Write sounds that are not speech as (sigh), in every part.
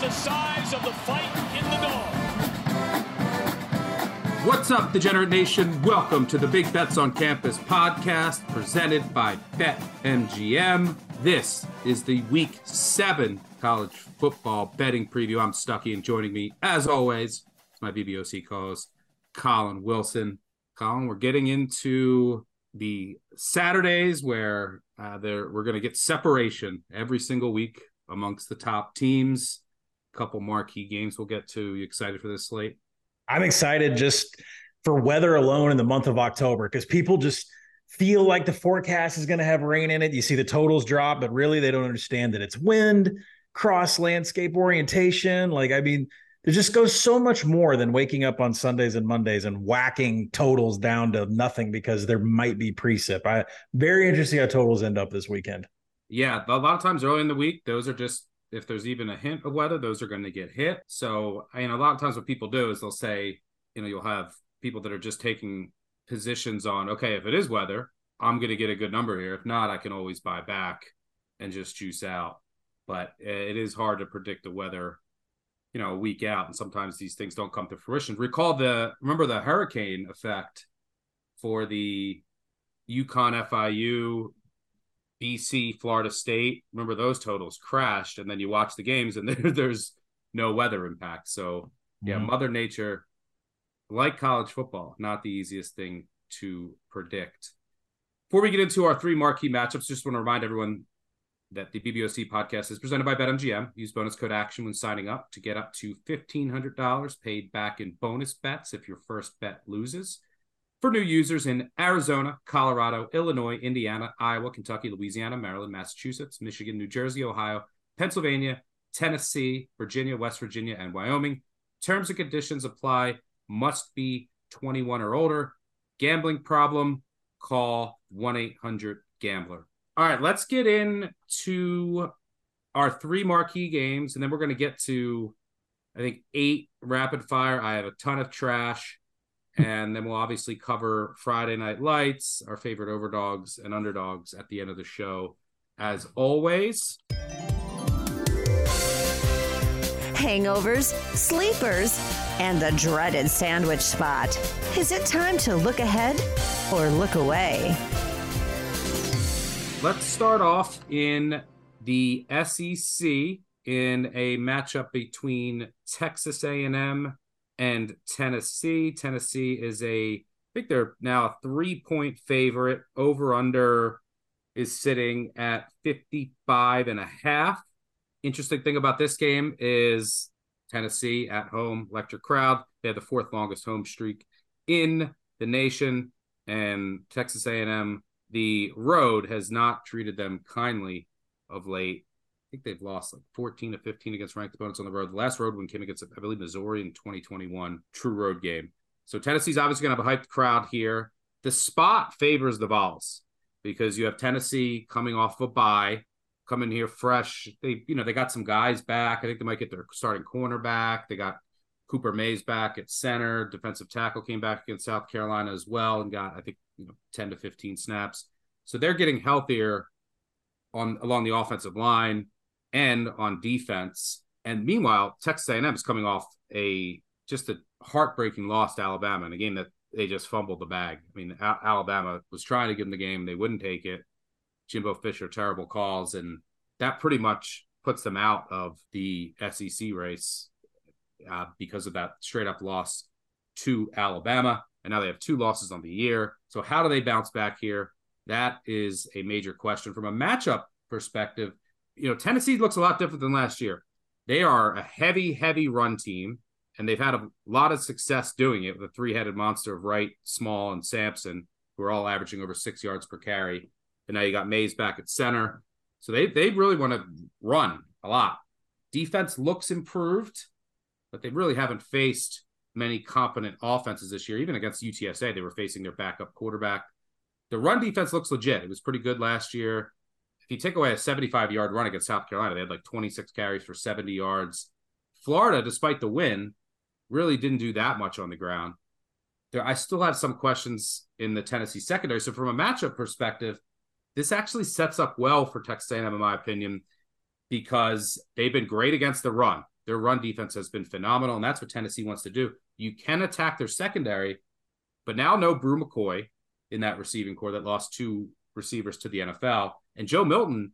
the size of the fight in the dog. What's up, Degenerate Nation? Welcome to the Big Bets on Campus podcast presented by BetMGM. This is the Week 7 college football betting preview. I'm Stuckey, and joining me, as always, is my BBOC co host, Collin Wilson. Collin, we're getting into the Saturdays where uh, there we're going to get separation every single week amongst the top teams. Couple marquee games we'll get to. You excited for this slate? I'm excited just for weather alone in the month of October because people just feel like the forecast is going to have rain in it. You see the totals drop, but really they don't understand that it's wind, cross landscape orientation. Like, I mean, there just goes so much more than waking up on Sundays and Mondays and whacking totals down to nothing because there might be precip. I very interesting how totals end up this weekend. Yeah, a lot of times early in the week, those are just if there's even a hint of weather, those are going to get hit. So, I mean, a lot of times what people do is they'll say, you know, you'll have people that are just taking positions on, okay, if it is weather, I'm going to get a good number here. If not, I can always buy back and just juice out. But it is hard to predict the weather, you know, a week out, and sometimes these things don't come to fruition. Recall the remember the hurricane effect for the UConn FIU BC, Florida State. Remember those totals crashed, and then you watch the games, and (laughs) there, there's no weather impact. So yeah, Mhm. Mother Nature, like college football, not the easiest thing to predict. Before we get into our three marquee matchups, just want to remind everyone that the BBOC podcast is presented by BetMGM. Use bonus code ACTION when signing up to get up to $1,500 paid back in bonus bets if your first bet loses for new users in Arizona, Colorado, Illinois, Indiana, Iowa, Kentucky, Louisiana, Maryland, Massachusetts, Michigan, New Jersey, Ohio, Pennsylvania, Tennessee, Virginia, West Virginia, and Wyoming. Terms and conditions apply. Must be 21 or older. Gambling problem? Call 1 800 Gambler. All right, let's get into our three marquee games, and then we're going to get to, I think, eight rapid fire. I have a ton of trash and then we'll obviously cover Friday Night Lights, our favorite overdogs and underdogs at the end of the show, as always. Hangovers, sleepers, and the dreaded sandwich spot. Is it time to look ahead or look away? Let's start off in the SEC in a matchup between Texas A&M and Tennessee. Tennessee is a, I think they're now a three-point favorite. Over under is sitting at 55 and a half. Interesting thing about this game is Tennessee at home, electric crowd. They have the fourth longest home streak in the nation, and Texas A&M, the road has not treated them kindly of late. Think they've lost like 14 to 15 against ranked opponents on the road. The last road one came against, I believe, Missouri in 2021. True road game. So Tennessee's obviously going to have a hyped crowd here. The spot favors the Vols because you have Tennessee coming off a bye, coming here fresh. They, you know, they got some guys back. I think they might get their starting cornerback. They got Cooper Mays back at center. Defensive tackle came back against South Carolina as well and got, I think, you know, 10 to 15 snaps. So they're getting healthier on along the offensive line and on defense. And meanwhile, Texas A&M is coming off a just a heartbreaking loss to Alabama in a game that they just fumbled the bag. I mean, Alabama was trying to give them the game, they wouldn't take it. Jimbo Fisher terrible calls, and that pretty much puts them out of the SEC race uh, because of that straight up loss to Alabama. And now they have two losses on the year. So how do they bounce back here? That is a major question from a matchup perspective. You know, Tennessee looks a lot different than last year. They are a heavy, heavy run team. and they've had a lot of success doing it with a three-headed monster of Wright, Small, and Sampson, who are all averaging over six yards per carry. And now you got Mays back at center. So they they really want to run a lot. Defense looks improved, but they really haven't faced many competent offenses this year. Even against UTSA, they were facing their backup quarterback. The run defense looks legit. It was pretty good last year. If you take away a 75 yard run against South Carolina, they had like 26 carries for 70 yards. Florida, despite the win, really didn't do that much on the ground. There, I still have some questions in the Tennessee secondary. So from a matchup perspective, this actually sets up well for Texas A&M, in my opinion, because they've been great against the run. Their run defense has been phenomenal, and that's what Tennessee wants to do. You can attack their secondary, but now no Bru McCoy in that receiving corps that lost two receivers to the NFL. And Joe Milton,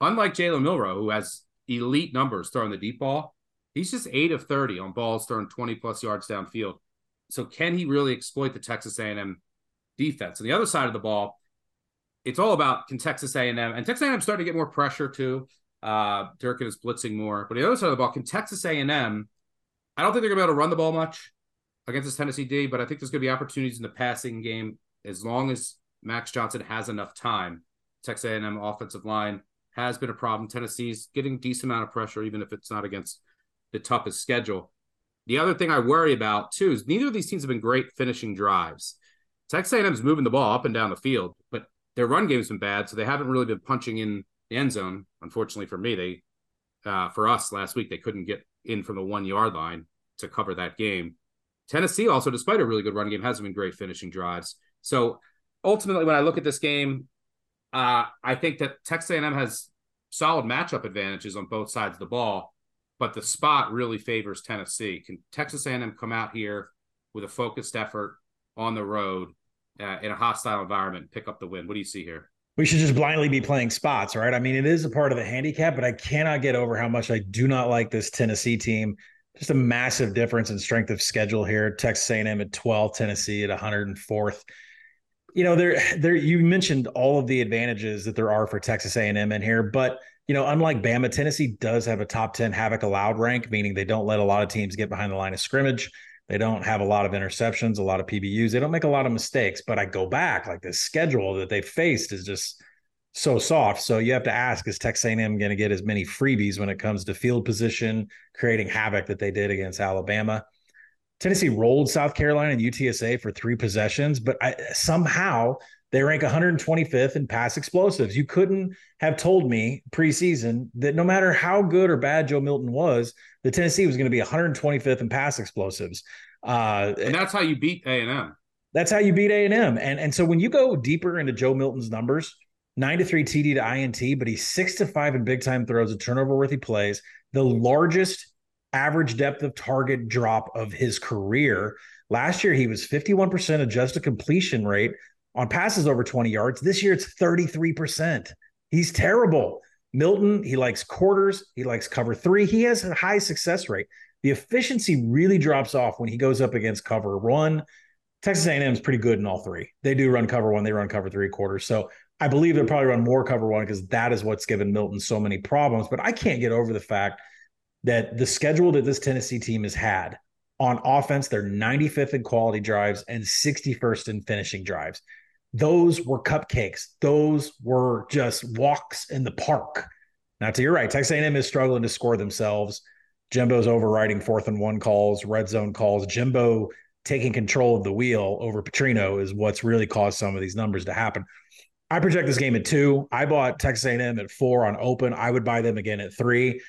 unlike Jalen Milroe, who has elite numbers throwing the deep ball, he's just eight of 30 on balls thrown 20 plus yards downfield. So can he really exploit the Texas A&M defense? On the other side of the ball, it's all about can Texas A&M and Texas A&M starting to get more pressure too. Uh, Durkin is blitzing more, but the other side of the ball, can Texas A&M? I don't think they're gonna be able to run the ball much against this Tennessee D, but I think there's gonna be opportunities in the passing game as long as Max Johnson has enough time. Texas A&M offensive line has been a problem. Tennessee's getting decent amount of pressure, even if it's not against the toughest schedule. The other thing I worry about too is neither of these teams have been great finishing drives. Texas A&M's moving the ball up and down the field, but their run game's been bad, so they haven't really been punching in the end zone. Unfortunately for me, they uh, for us last week they couldn't get in from the one yard line to cover that game. Tennessee also, despite a really good run game, hasn't been great finishing drives. So ultimately, when I look at this game, uh, I think that Texas A&M has solid matchup advantages on both sides of the ball, but the spot really favors Tennessee. Can Texas A&M come out here with a focused effort on the road uh, in a hostile environment, pick up the win? What do you see here? We should just blindly be playing spots, right? I mean, it is a part of the handicap, but I cannot get over how much I do not like this Tennessee team. Just a massive difference in strength of schedule here. Texas A&M at 12, Tennessee at 104th you know, there, there. You mentioned all of the advantages that there are for Texas A&M in here, but you know, unlike Bama, Tennessee does have a top ten havoc allowed rank, meaning they don't let a lot of teams get behind the line of scrimmage. They don't have a lot of interceptions, a lot of PBUs. They don't make a lot of mistakes. But I go back, like the schedule that they faced is just so soft. So you have to ask: Is Texas A&M going to get as many freebies when it comes to field position, creating havoc that they did against Alabama? Tennessee rolled South Carolina and UTSA for three possessions, but I, somehow they rank 125th in pass explosives. You couldn't have told me preseason that no matter how good or bad Joe Milton was, the Tennessee was going to be 125th in pass explosives. Uh, and that's how you beat A and M. That's how you beat A and M. And and so when you go deeper into Joe Milton's numbers, nine to three TD to INT, but he's six to five in big time throws, and turnover worthy plays, the largest average depth of target drop of his career. Last year, he was 51% adjusted completion rate on passes over 20 yards. This year, it's 33%. He's terrible. Milton, he likes quarters. He likes cover three. He has a high success rate. The efficiency really drops off when he goes up against cover one. Texas A&M is pretty good in all three. They do run cover one. They run cover three quarters. So I believe they'll probably run more cover one because that is what's given Milton so many problems. But I can't get over the fact that the schedule that this Tennessee team has had on offense, they're 95th in quality drives and 61st in finishing drives. Those were cupcakes. Those were just walks in the park. Now, to your right, Texas A&M is struggling to score themselves. Jimbo's overriding fourth and one calls, red zone calls. Jimbo taking control of the wheel over Petrino is what's really caused some of these numbers to happen. I project this game at two. I bought Texas A&M at four on open. I would buy them again at three.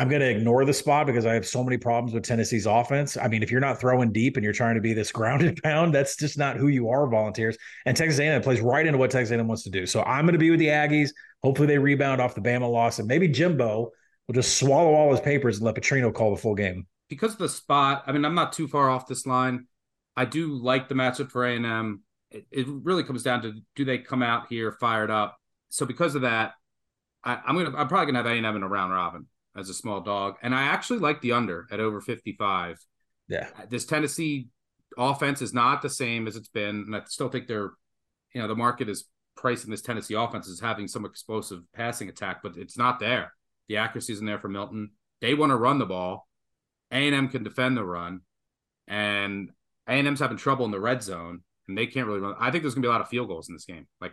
I'm going to ignore the spot because I have so many problems with Tennessee's offense. I mean, if you're not throwing deep and you're trying to be this (laughs) grounded pound, that's just not who you are, volunteers. And Texas A&M plays right into what Texas A&M wants to do. So I'm going to be with the Aggies. Hopefully, they rebound off the Bama loss, and maybe Jimbo will just swallow all his papers and let Petrino call the full game. Because of the spot, I mean, I'm not too far off this line. I do like the matchup for A&M. It, it really comes down to do they come out here fired up. So because of that, I, I'm gonna I'm probably gonna have A&M in a round robin as a small dog, and I actually like the under at over 55. Yeah, this Tennessee offense is not the same as it's been, and I still think they're, you know, the market is pricing this Tennessee offense as having some explosive passing attack, but it's not there. The accuracy isn't there for Milton. They want to run the ball. A&M can defend the run, and A&M's having trouble in the red zone, and they can't really run. I think there's gonna be a lot of field goals in this game. Like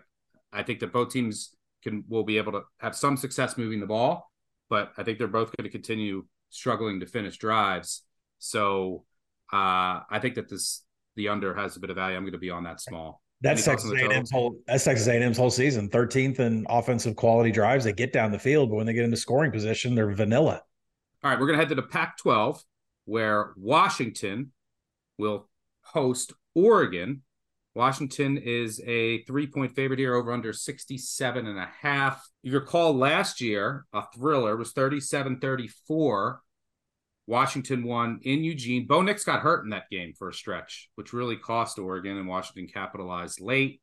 I think that both teams can will be able to have some success moving the ball, but I think they're both going to continue struggling to finish drives. So uh, I think that this the under has a bit of value. I'm going to be on that small. That's Texas A&M's whole. That's Texas A&M's whole season. Thirteenth in offensive quality drives. They get down the field, but when they get into scoring position, they're vanilla. All right, we're going to head to the Pac-12, where Washington will host Oregon. Washington is a three-point favorite here, over under 67 and a half. You recall last year, a thriller was 37-34 Washington won in Eugene. Bo Nix got hurt in that game for a stretch, which really cost Oregon, and Washington capitalized late.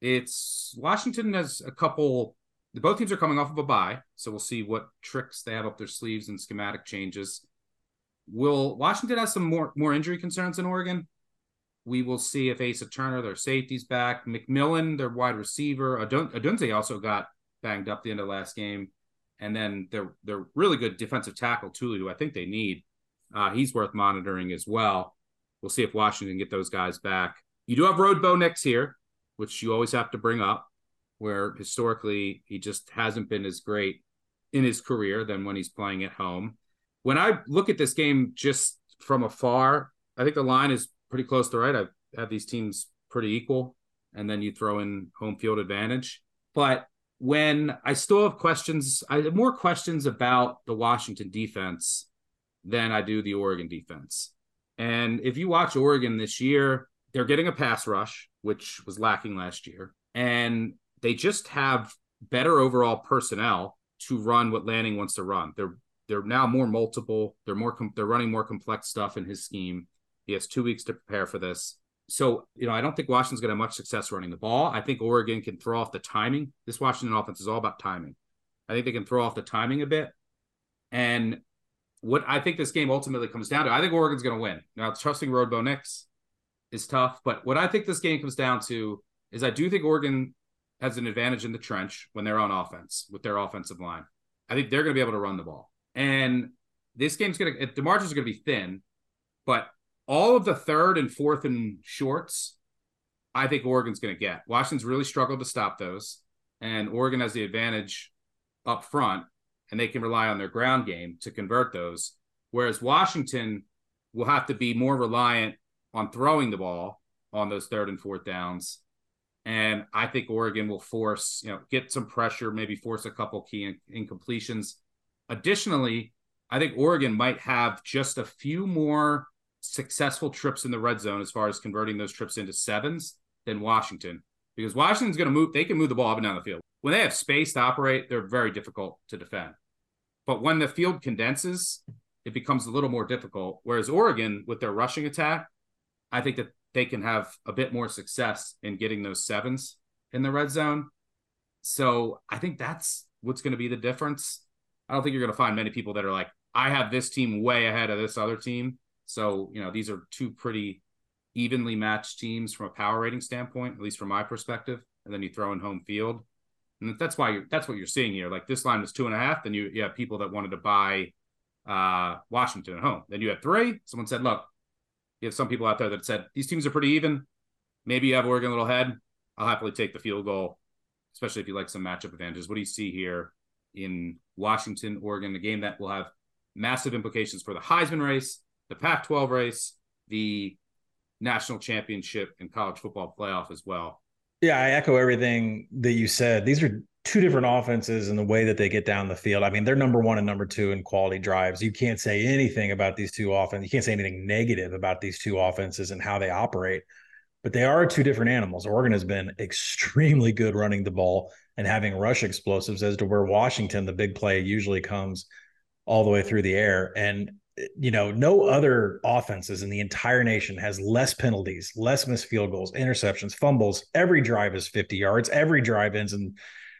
It's Washington has a couple. Both teams are coming off of a bye, so we'll see what tricks they have up their sleeves and schematic changes. Will Washington has some more more injury concerns than Oregon? We will see if Asa Turner, their safety's back. McMillan, their wide receiver. Adun- Odunze also got banged up the end of last game and then they're they're really good defensive tackle Tuli, who I think they need. Uh, he's worth monitoring as well. We'll see if Washington get those guys back. You do have Road Bo Nix here, which you always have to bring up, where historically he just hasn't been as great in his career than when he's playing at home. When I look at this game just from afar, I think the line is pretty close to right. I've had these teams pretty equal, and then you throw in home field advantage. But when I still have questions, I have more questions about the Washington defense than I do the Oregon defense. And if you watch Oregon this year, they're getting a pass rush, which was lacking last year, and they just have better overall personnel to run what Lanning wants to run. They're they're now more multiple. They're more com- they're running more complex stuff in his scheme. He has two weeks to prepare for this so, you know, I don't think Washington's going to have much success running the ball. I think Oregon can throw off the timing. This Washington offense is all about timing. I think they can throw off the timing a bit. And what I think this game ultimately comes down to, I think Oregon's going to win. Now, trusting Road Bo Nix is tough, but what I think this game comes down to is I do think Oregon has an advantage in the trench when they're on offense with their offensive line. I think they're going to be able to run the ball. And this game's going to, the margins are going to be thin, but all of the third and fourth and shorts, I think Oregon's going to get. Washington's really struggled to stop those, and Oregon has the advantage up front, and they can rely on their ground game to convert those. Whereas Washington will have to be more reliant on throwing the ball on those third and fourth downs. And I think Oregon will force, you know, get some pressure, maybe force a couple key incompletions. Additionally, I think Oregon might have just a few more successful trips in the red zone as far as converting those trips into sevens than Washington because Washington's going to move. They can move the ball up and down the field. When they have space to operate, they're very difficult to defend. But when the field condenses, it becomes a little more difficult. Whereas Oregon, with their rushing attack, I think that they can have a bit more success in getting those sevens in the red zone. So I think that's what's going to be the difference. I don't think you're going to find many people that are like, I have this team way ahead of this other team. So, you know, these are two pretty evenly matched teams from a power rating standpoint, at least from my perspective. And then you throw in home field. And that's why you're, that's what you're seeing here. Like this line was two and a half. Then you, you have people that wanted to buy uh, Washington at home. Then you had three. Someone said, look, you have some people out there that said these teams are pretty even. Maybe you have Oregon a little head. I'll happily take the field goal, especially if you like some matchup advantages. What do you see here in Washington, Oregon, a game that will have massive implications for the Heisman race the Pac 12 race, the national championship, and college football playoff as well. Yeah, I echo everything that you said. These are two different offenses and the way that they get down the field. I mean, they're number one and number two in quality drives. You can't say anything about these two offenses. You can't say anything negative about these two offenses and how they operate. But they are two different animals. Oregon has been extremely good running the ball and having rush explosives as to where Washington, the big play usually comes all the way through the air. And you know, no other offenses in the entire nation has less penalties, less missed field goals, interceptions, fumbles. Every drive is 50 yards. Every drive ends in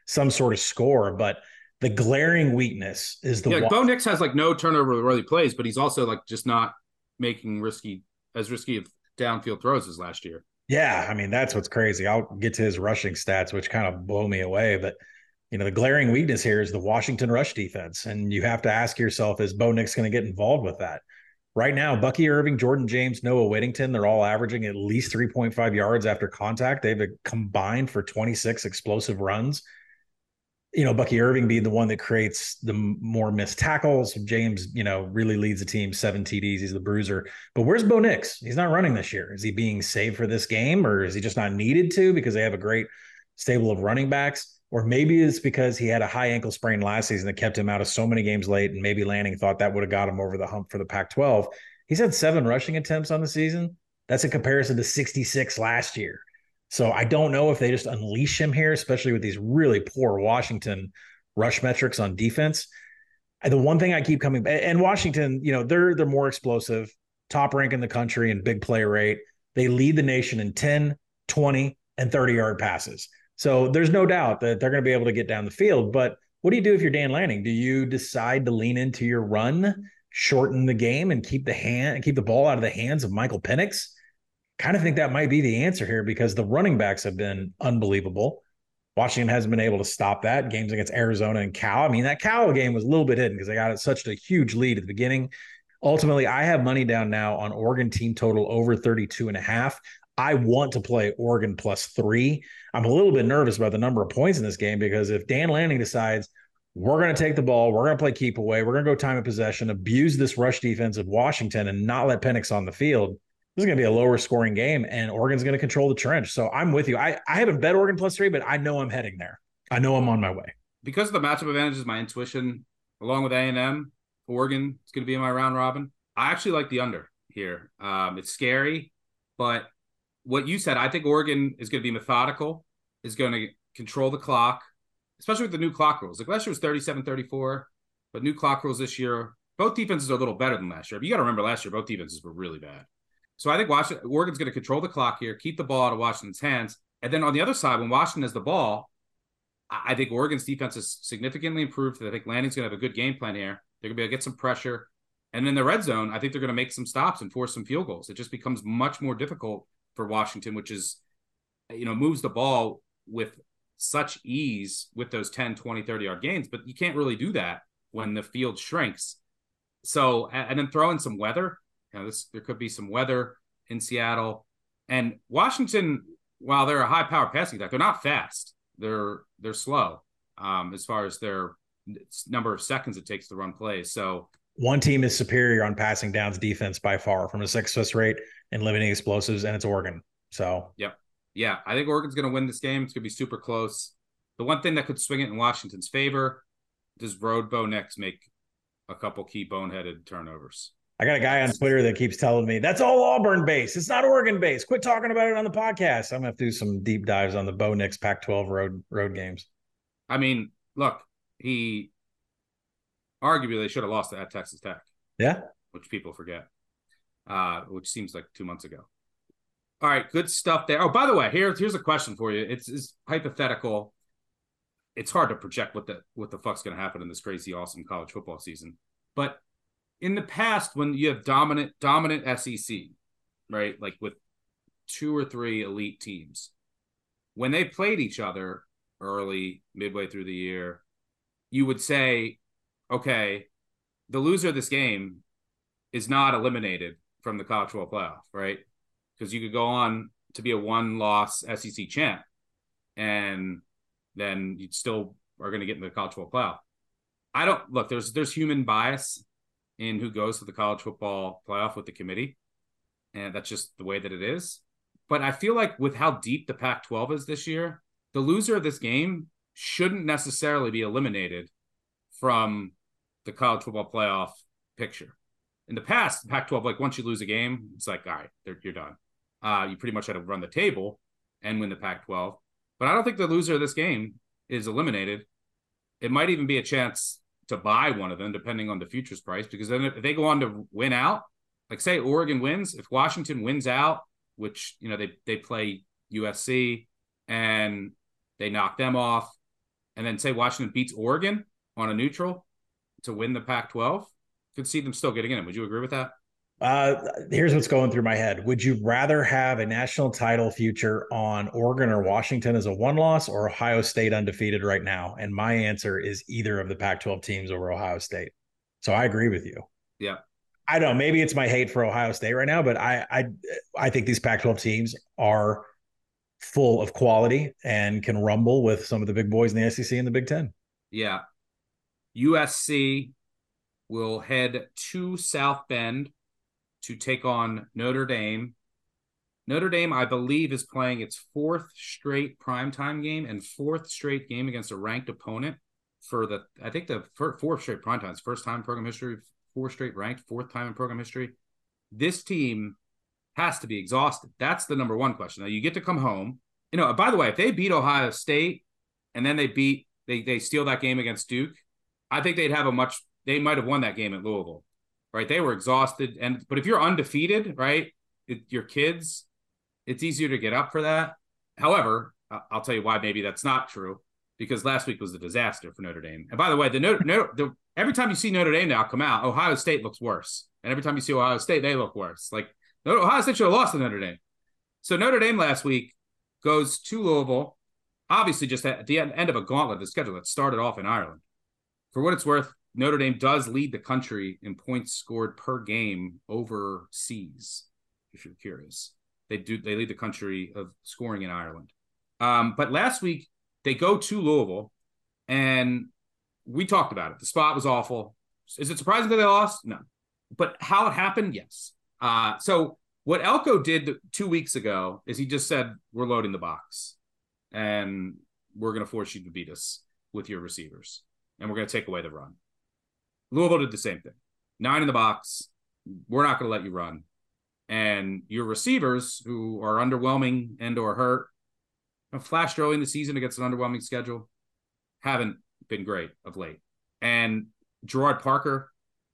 some sort of score. But the glaring weakness is the yeah. Bo Nix has like no turnover worthy plays, but he's also like just not making risky as risky of downfield throws as last year. Yeah, I mean that's what's crazy. I'll get to his rushing stats, which kind of blow me away. But you know, the glaring weakness here is the Washington rush defense. And you have to ask yourself, is Bo Nix going to get involved with that? Right now, Bucky Irving, Jordan James, Noah Whittington, they're all averaging at least 3.5 yards after contact. They've combined for 26 explosive runs. You know, Bucky Irving being the one that creates the more missed tackles. James, you know, really leads the team, seven TDs. He's the bruiser. But where's Bo Nix? He's not running this year. Is he being saved for this game or is he just not needed to because they have a great stable of running backs? Or maybe it's because he had a high ankle sprain last season that kept him out of so many games late, and maybe Lanning thought that would have got him over the hump for the Pac 12. He's had seven rushing attempts on the season. That's in comparison to 66 last year. So I don't know if they just unleash him here, especially with these really poor Washington rush metrics on defense. The one thing I keep coming and Washington, you know, they're they're more explosive, top rank in the country in big play rate. They lead the nation in 10, 20, and 30 yard passes. So there's no doubt that they're going to be able to get down the field. But what do you do if you're Dan Lanning? Do you decide to lean into your run, shorten the game, and keep the hand and keep the ball out of the hands of Michael Penix? Kind of think that might be the answer here because the running backs have been unbelievable. Washington hasn't been able to stop that. Games against Arizona and Cal. I mean, that Cal game was a little bit hidden because they got such a huge lead at the beginning. Ultimately, I have money down now on Oregon team total over 32 and a half. I want to play Oregon plus three. I'm a little bit nervous about the number of points in this game because if Dan Lanning decides we're going to take the ball, we're going to play keep away, we're going to go time of possession, abuse this rush defense of Washington, and not let Penix on the field, this is going to be a lower scoring game, and Oregon's going to control the trench. So I'm with you. I, I haven't bet Oregon plus three, but I know I'm heading there. I know I'm on my way. Because of the matchup advantage is my intuition, along with A&M, Oregon is going to be in my round robin. I actually like the under here. Um, it's scary, but what you said, I think Oregon is going to be methodical, is going to control the clock, especially with the new clock rules. Like last year was 37 34, but new clock rules this year, both defenses are a little better than last year. But you got to remember last year, both defenses were really bad. So I think Washington, Oregon's going to control the clock here, keep the ball out of Washington's hands. And then on the other side, when Washington has the ball, I think Oregon's defense is significantly improved. I think Lanning's going to have a good game plan here. They're going to be able to get some pressure. And in the red zone, I think they're going to make some stops and force some field goals. It just becomes much more difficult for Washington, which is, you know, moves the ball with such ease with those 10, 20, 30 yard gains, but you can't really do that when the field shrinks. So, and then throw in some weather. You know, this there could be some weather in Seattle and Washington. While they're a high power passing attack, they're not fast. They're they're slow um, as far as their number of seconds it takes to run plays. So one team is superior on passing downs defense by far from a success rate and limiting explosives, and it's Oregon. So, yep. Yeah, I think Oregon's going to win this game. It's going to be super close. The one thing that could swing it in Washington's favor does Road Bo Nix make a couple key boneheaded turnovers. I got a guy on Twitter that keeps telling me that's all Auburn based. It's not Oregon based. Quit talking about it on the podcast. I'm gonna have to do some deep dives on the Bo Nix Pac-12 road road games. I mean, look, he arguably they should have lost at Texas Tech. Yeah, which people forget uh, which seems like two months ago. All right, good stuff there. Oh, by the way, here, here's a question for you. It's, it's hypothetical. It's hard to project what the what the fuck's going to happen in this crazy, awesome college football season. But in the past, when you have dominant dominant SEC, right, like with two or three elite teams, when they played each other early, midway through the year, you would say, okay, the loser of this game is not eliminated from the college football playoff, right? Because you could go on to be a one loss SEC champ and then you still are going to get in the college football playoff. I don't look, there's there's human bias in who goes to the college football playoff with the committee. And that's just the way that it is. But I feel like with how deep the Pac 12 is this year, the loser of this game shouldn't necessarily be eliminated from the college football playoff picture in the past, Pac-12, like once you lose a game, it's like, all right, you're done. Uh, you pretty much had to run the table and win the Pac-12. But I don't think the loser of this game is eliminated. It might even be a chance to buy one of them, depending on the futures price, because then if they go on to win out, like say Oregon wins, if Washington wins out, which you know they they play USC and they knock them off, and then say Washington beats Oregon on a neutral to win the Pac-12, could see them still getting in. Would you agree with that? Uh, here's what's going through my head. Would you rather have a national title future on Oregon or Washington as a one loss or Ohio State undefeated right now? And my answer is either of the Pac 12 teams over Ohio State. So I agree with you. Yeah. I don't know. Maybe it's my hate for Ohio State right now, but I I I think these Pac-12 teams are full of quality and can rumble with some of the big boys in the SEC and the Big Ten. Yeah. USC will head to South Bend to take on Notre Dame. Notre Dame, I believe, is playing its fourth straight primetime game and fourth straight game against a ranked opponent for the, I think the fourth straight primetime, first time program history, four straight ranked, fourth time in program history. This team has to be exhausted. That's the number one question. Now you get to come home. You know, by the way, if they beat Ohio State and then they beat they they steal that game against Duke, I think they'd have a much they might have won that game at Louisville. Right? They were exhausted. And but if you're undefeated, right, it, your kids, it's easier to get up for that. However, I'll tell you why maybe that's not true because last week was a disaster for Notre Dame. And by the way, the Notre, the, every time you see Notre Dame now come out, Ohio State looks worse, and every time you see Ohio State, they look worse. Like Ohio State should have lost to Notre Dame. So Notre Dame last week goes to Louisville, obviously just at the end of a gauntlet the schedule that started off in Ireland. For what it's worth, Notre Dame does lead the country in points scored per game overseas. If you're curious, they do they lead the country of scoring in Ireland. Um, but last week they go to Louisville, and we talked about it. The spot was awful. Is it surprising that they lost? No. But how it happened? Yes. Uh, so what Elko did two weeks ago is he just said, "We're loading the box, and we're going to force you to beat us with your receivers, and we're going to take away the run." Louisville did the same thing. Nine in the box. We're not going to let you run, and your receivers who are underwhelming and or hurt flashed early in the season against an underwhelming schedule, haven't been great of late. And Gerad Parker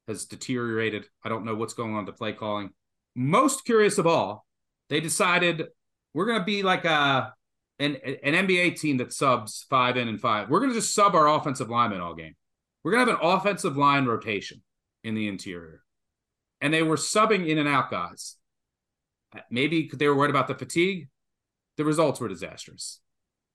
has deteriorated. I don't know what's going on with the play calling. Most curious of all, they decided we're going to be like a an, an NBA team that subs five in and five. We're going to just sub our offensive linemen all game. We're going to have an offensive line rotation in the interior. And they were subbing in and out guys. Maybe they were worried about the fatigue the results were disastrous.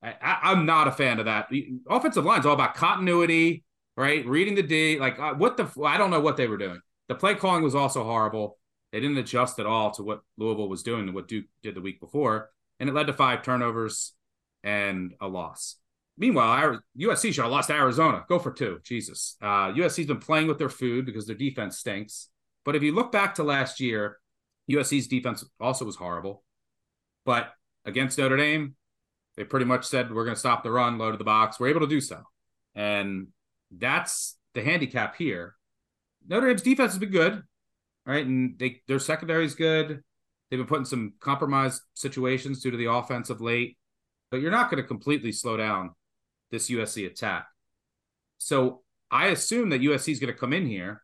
I, am not a fan of that. The offensive line's all about continuity, right? Reading the D. Like, uh, what the? I don't know what they were doing. The play calling was also horrible. They didn't adjust at all to what Louisville was doing and what Duke did the week before, and it led to five turnovers and a loss. Meanwhile, USC should have lost to Arizona. Go for two. Jesus. Uh, USC's been playing with their food because their defense stinks. But if you look back to last year, USC's defense also was horrible. But against Notre Dame, they pretty much said we're going to stop the run, load the box. We're able to do so, and that's the handicap here. Notre Dame's defense has been good, right? And they their secondary is good. They've been put in some compromised situations due to the offense of late, but you're not going to completely slow down this USC attack. So I assume that USC is going to come in here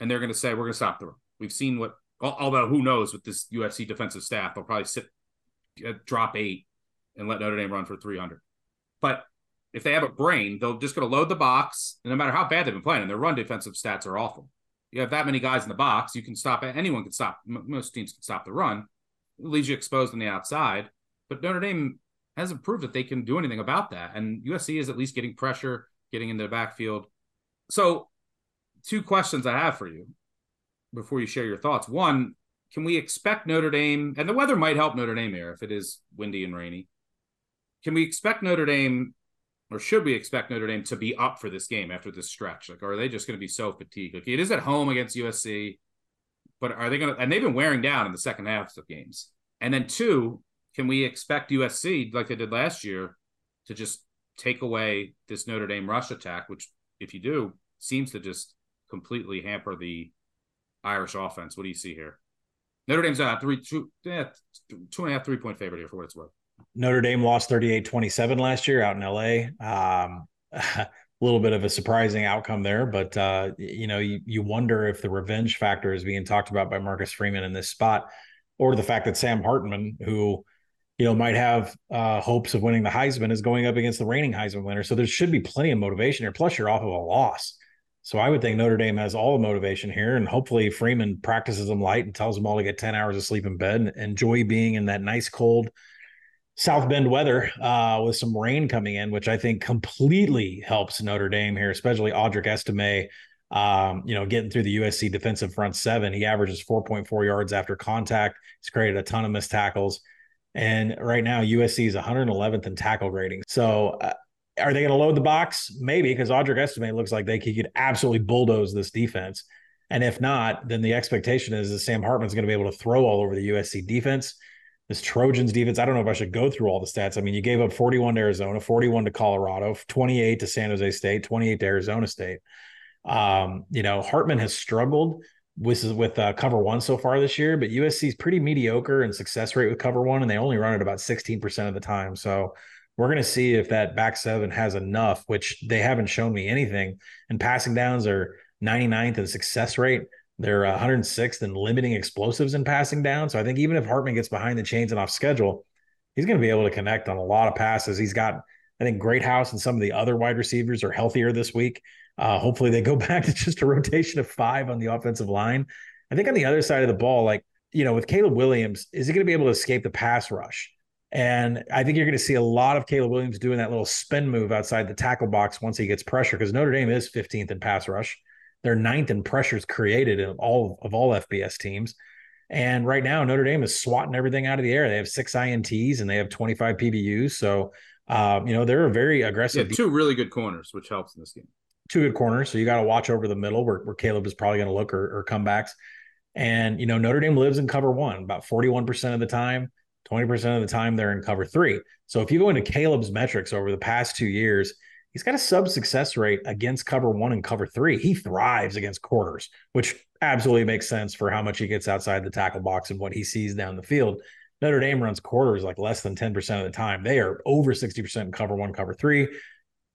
and they're going to say we're going to stop the run. We've seen what, although who knows with this USC defensive staff, they'll probably sit uh, drop eight and let Notre Dame run for 300. But if they have a brain, they're just going to load the box. And no matter how bad they've been playing, and their run defensive stats are awful. You have that many guys in the box, you can stop it. Anyone can stop. Most teams can stop the run. It leaves you exposed on the outside. But Notre Dame hasn't proved that they can do anything about that. And USC is at least getting pressure, getting into the backfield. So, two questions I have for you before you share your thoughts. One, can we expect Notre Dame, and the weather might help Notre Dame here if it is windy and rainy. Can we expect Notre Dame, or should we expect Notre Dame to be up for this game after this stretch? Like, are they just going to be so fatigued? Like, it is at home against USC, but are they going to, and they've been wearing down in the second halves of games. And then, two, can we expect USC, like they did last year, to just take away this Notre Dame rush attack, which, if you do, seems to just completely hamper the Irish offense? What do you see here? Notre Dame's a three, two, yeah, two and a half, three point favorite here for what it's worth. Notre Dame lost 38 27 last year out in LA. Um, (laughs) a little bit of a surprising outcome there, but uh, you know, you, you wonder if the revenge factor is being talked about by Marcus Freeman in this spot, or the fact that Sam Hartman, who you know might have uh, hopes of winning the Heisman, is going up against the reigning Heisman winner. So there should be plenty of motivation here. Plus, you're off of a loss. So I would think Notre Dame has all the motivation here, and hopefully Freeman practices them light and tells them all to get 10 hours of sleep in bed and enjoy being in that nice cold South Bend weather uh, with some rain coming in, which I think completely helps Notre Dame here, especially Audric Estime. Um, you know, getting through the USC defensive front seven, he averages 4.4 yards after contact. He's created a ton of missed tackles. And right now, USC is 111th in tackle grading. So uh, are they going to load the box? Maybe because Audric Estime looks like they could absolutely bulldoze this defense. And if not, then the expectation is that Sam Hartman's going to be able to throw all over the USC defense. This Trojans defense, I don't know if I should go through all the stats. I mean, you gave up 41 to Arizona, 41 to Colorado, 28 to San Jose State, 28 to Arizona State. Um, you know, Hartman has struggled with with uh, cover one so far this year, but USC is pretty mediocre in success rate with cover one, and they only run it about 16% of the time. So we're going to see if that back seven has enough, which they haven't shown me anything. And passing downs are 99th in success rate. They're 106th in limiting explosives in passing down. So I think even if Hartman gets behind the chains and off schedule, he's going to be able to connect on a lot of passes. He's got, I think, Greathouse and some of the other wide receivers are healthier this week. Uh, hopefully they go (laughs) back to just a rotation of five on the offensive line. I think on the other side of the ball, like, you know, with Caleb Williams, is he going to be able to escape the pass rush? And I think you're going to see a lot of Caleb Williams doing that little spin move outside the tackle box once he gets pressure because Notre Dame is 15th in pass rush. They're ninth in pressures created in all of all FBS teams. And right now, Notre Dame is swatting everything out of the air. They have six INTs and they have 25 PBUs. So, uh, you know, they're a very aggressive. Yeah, two really good corners, which helps in this game. Two good corners. So you got to watch over the middle where, where Caleb is probably going to look or, or comebacks. And, you know, Notre Dame lives in cover one about 41% of the time. 20% of the time they're in cover three. So if you go into Caleb's metrics over the past two years, he's got a sub success rate against cover one and cover three. He thrives against quarters, which absolutely makes sense for how much he gets outside the tackle box and what he sees down the field. Notre Dame runs quarters like less than 10% of the time. They are over 60% in cover one, cover three,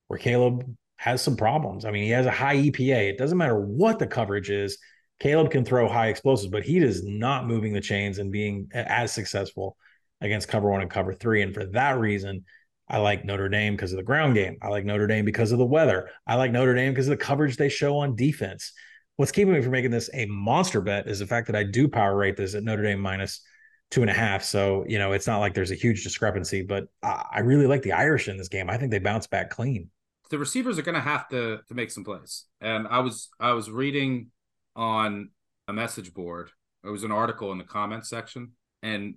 where Caleb has some problems. I mean, he has a high EPA. It doesn't matter what the coverage is. Caleb can throw high explosives, but he is not moving the chains and being as successful against cover one and cover three. And for that reason, I like Notre Dame because of the ground game. I like Notre Dame because of the weather. I like Notre Dame because of the coverage they show on defense. What's keeping me from making this a monster bet is the fact that I do power rate this at Notre Dame minus two and a half. So, you know, it's not like there's a huge discrepancy, but I really like the Irish in this game. I think they bounce back clean. The receivers are going to have to to make some plays. And I was I was reading on a message board. It was an article in the comments section, and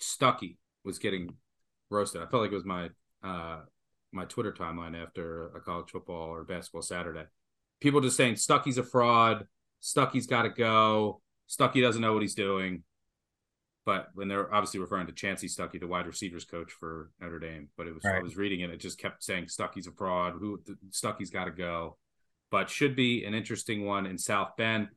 Stuckey was getting roasted. I felt like it was my uh my Twitter timeline after a college football or basketball Saturday. People just saying Stuckey's a fraud. Stuckey's got to go. Stuckey doesn't know what he's doing. But when they're obviously referring to Chansi Stuckey, the wide receivers coach for Notre Dame, but it was right. I was reading it, it just kept saying Stuckey's a fraud. Who Stuckey's got to go. But should be an interesting one in South Bend.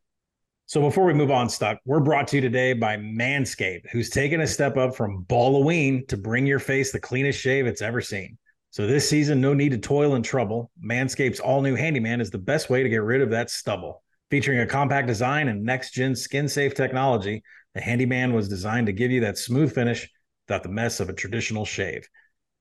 So before we move on, Stuck, we're brought to you today by Manscaped, who's taken a step up from Halloween to bring your face the cleanest shave it's ever seen. So this season, no need to toil and trouble. Manscaped's all-new Handyman is the best way to get rid of that stubble. Featuring a compact design and next-gen skin-safe technology, the Handyman was designed to give you that smooth finish without the mess of a traditional shave.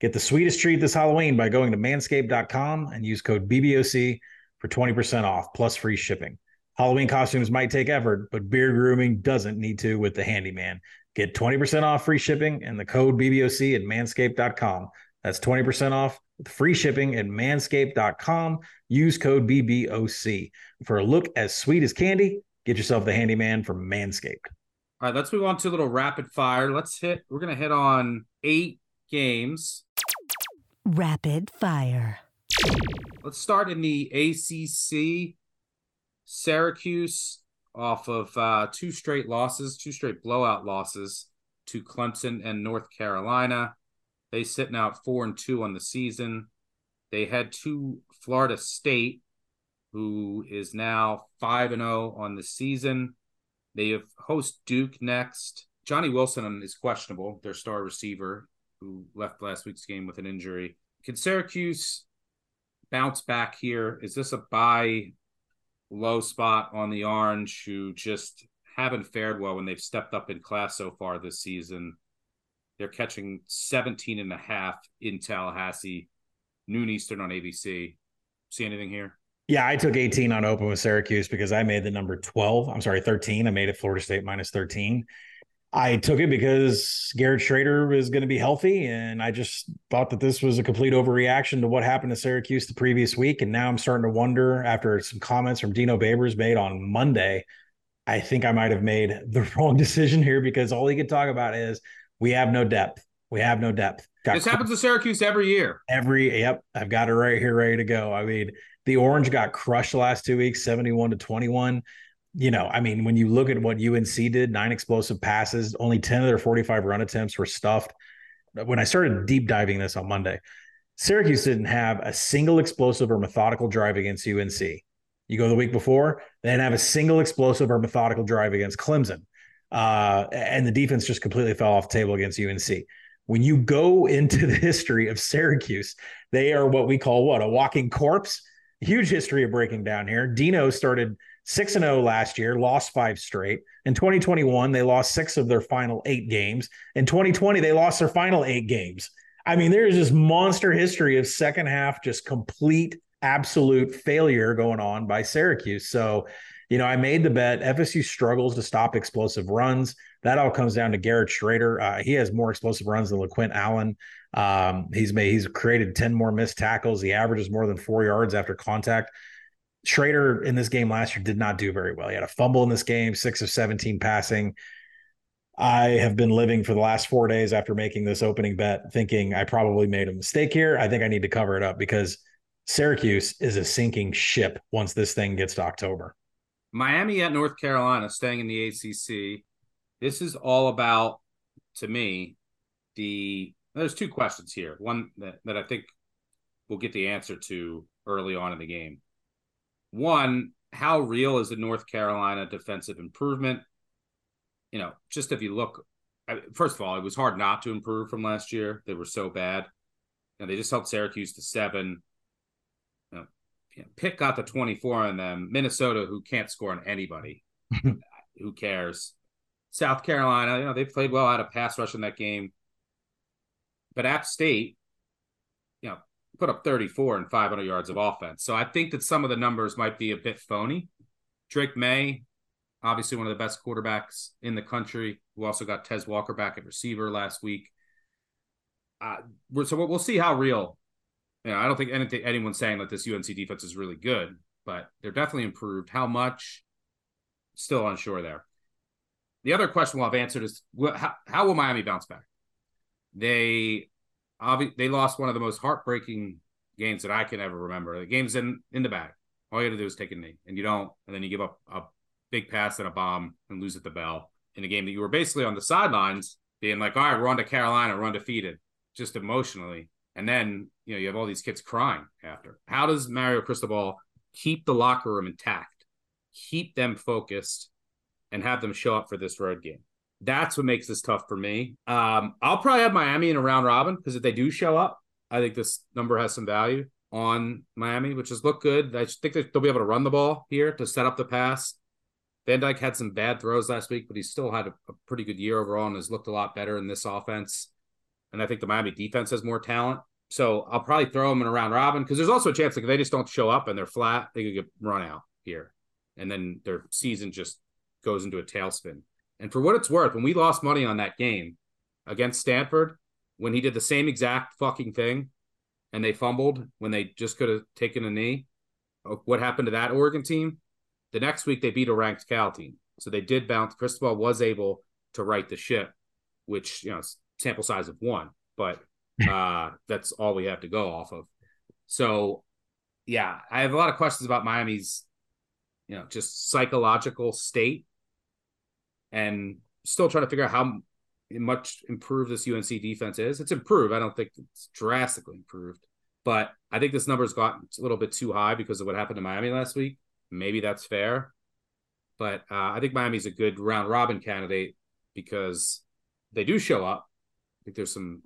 Get the sweetest treat this Halloween by going to manscaped.com and use code BBOC for 20% off plus free shipping. Halloween costumes might take effort, but beard grooming doesn't need to with the handyman. Get 20% off free shipping and the code BBOC at manscaped.com. That's 20% off with free shipping at manscaped.com. Use code BBOC. For a look as sweet as candy, get yourself the handyman from Manscaped. All right, let's move on to a little rapid fire. Let's hit, we're going to hit on eight games. Rapid fire. Let's start in the ACC. Syracuse off of uh, two straight losses, two straight blowout losses to Clemson and North Carolina. They sit now at four and two on the season. They head to Florida State, who is now five and zero oh on the season. They have host Duke next. Johnny Wilson is questionable, their star receiver, who left last week's game with an injury. Can Syracuse bounce back here? Is this a buy low spot on the Orange, who just haven't fared well when they've stepped up in class so far this season. They're catching 17 and a half in Tallahassee, noon Eastern on ABC. See anything here? Yeah, I took 18 on open with Syracuse because I made the number 12. I'm sorry, 13. I made it Florida State minus 13. I took it because Garrett Shrader is going to be healthy. And I just thought that this was a complete overreaction to what happened to Syracuse the previous week. And now I'm starting to wonder after some comments from Dino Babers made on Monday, I think I might have made (laughs) the wrong decision here because all he could talk about is we have no depth. We have no depth. Got this happens to Syracuse every year. Every, yep. I've got it right here, ready to go. I mean, the Orange got crushed last two weeks, 71 to 21 you know, I mean, when you look at what UNC did, nine explosive passes, only 10 of their 45 run attempts were stuffed. When I started deep diving this on Monday, Syracuse didn't have a single explosive or methodical drive against UNC. You go the week before, they didn't have a single explosive or methodical drive against Clemson. Uh, and the defense just completely fell off the table against UNC. When you go (laughs) into the history of Syracuse, they are what we call what a walking corpse. Huge history of breaking down here. Dino started 6 and 0 last year, lost five straight. In 2021, they lost six of their final eight games. In 2020, they lost their final eight games. I mean, there's this monster history of second half, just complete, absolute failure going on by Syracuse. So, you know, I made the bet. FSU struggles to stop explosive runs. That all comes down to Garrett Shrader. Uh, he has more explosive runs than LeQuint Allen. Um, he's made he's created 10 more missed tackles. He averages more than four yards after contact. Shrader in this game last year did not do very well. He had a fumble in this game, six of 17 passing. I have been living for the last four days after making this opening bet, thinking I probably made a mistake here. I think I need to cover it up because Syracuse is a sinking ship once this thing gets to October. Miami at North Carolina, staying in the ACC. This is all about, to me, the. There's two questions here. One that, that I think we'll get the answer to early on in the game one, how real is the North Carolina defensive improvement? You know, just if you look, first of all, it was hard not to improve from last year. They were so bad. And they just helped Syracuse to seven. You know, Pitt got the 24 on them. Minnesota, who can't score on anybody. (laughs) who cares? South Carolina, you know, they played well out of pass rush in that game. But App State, you know, put up 34 and 500 yards of offense. So I think that some of the numbers might be a bit phony. Drake Maye, obviously one of the best quarterbacks in the country, who also got Tez Walker back at receiver last week. Uh, so we'll see how real. You know, I don't think anything, anyone's saying that this UNC defense is really good, but they're definitely improved. How much? Still unsure there. The other question we'll have answered is how, how will Miami bounce back? They obvi- they lost one of the most heartbreaking games that I can ever remember. The game's in in the bag. All you got to do is take a knee, and you don't, and then you give up a big pass and a bomb and lose at the bell in a game that you were basically on the sidelines, being like, "All right, we're on to Carolina, we're undefeated," just emotionally. And then you know you have all these kids crying after. How does Mario Cristobal keep the locker room intact, keep them focused, and have them show up for this road game? That's what makes this tough for me. Um, I'll probably have Miami in a round robin because if they do show up, I think this number has some value on Miami, which has looked good. I think they'll be able to run the ball here to set up the pass. Van Dyke had some bad throws last week, but he still had a, a pretty good year overall and has looked a lot better in this offense. And I think the Miami defense has more talent. So I'll probably throw them in a round robin because there's also a chance like if they just don't show up and they're flat, they could get run out here. And then their season just goes into a tailspin. And for what it's worth, when we lost money on that game against Stanford, when he did the same exact fucking thing and they fumbled when they just could have taken a knee, what happened to that Oregon team? The next week they beat a ranked Cal team. So they did bounce. Cristobal was able to right the ship, which, you know, sample size of one, but (laughs) uh, that's all we have to go off of. So, yeah, I have a lot of questions about Miami's, you know, just psychological state and still trying to figure out how much improved this UNC defense is. It's improved. I don't think it's drastically improved, but I think this number's gotten a little bit too high because of what happened to Miami last week. Maybe that's fair, but uh, I think Miami's a good round robin candidate because they do show up. I think there's some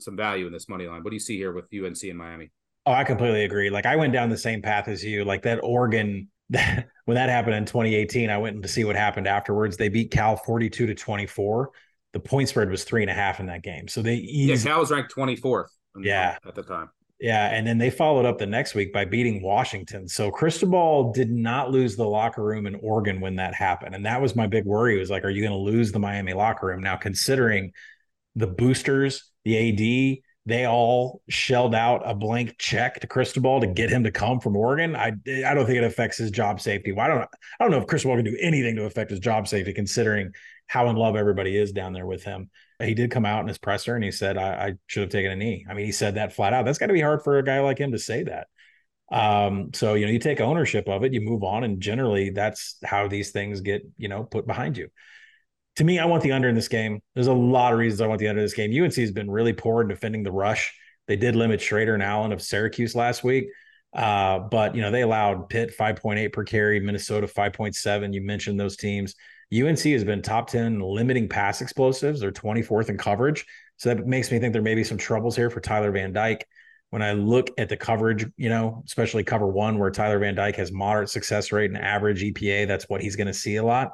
some value in this money line. What do you see here with UNC and Miami? Oh, I completely agree. Like I went down the same path as you. Like that Oregon (laughs) that when that happened in 2018, I went to see what happened afterwards. They beat Cal 42 to 24. The point spread was three and a half in that game. So they eased, yeah, Cal was ranked 24th. Yeah, at the time. Yeah, and then they followed up the next week by beating Washington. So Cristobal did not lose the locker room in Oregon when that happened, and that was my big worry. Was like, are you going to lose the Miami locker room now? Considering the boosters, the AD, they all shelled out a blank check to Cristobal to get him to come from Oregon. I I don't think it affects his job safety. Well, I don't I don't know if Cristobal can do anything to affect his job safety, considering how in love everybody is down there with him. He did come out in his presser and he said, I, I should have taken a knee. I mean, he said that flat out. That's got to be hard for a guy like him to say that. Um, so you know, you take ownership of it, you move on, and generally that's how these things get, you know, put behind you to me, I want the under in this game. There's a lot of reasons I want the under in this game. UNC has been really poor in defending the rush. They did limit Shrader and Allen of Syracuse last week. Uh, but you know, they allowed Pitt 5.8 per carry, Minnesota 5.7. You mentioned those teams. UNC has been top 10 limiting pass explosives. They're 24th in coverage. So that makes me think there may be some troubles here for Tyler Van Dyke. When I look at the coverage, you know, especially cover one, where Tyler Van Dyke has moderate success rate and average EPA, that's what he's going to see a lot.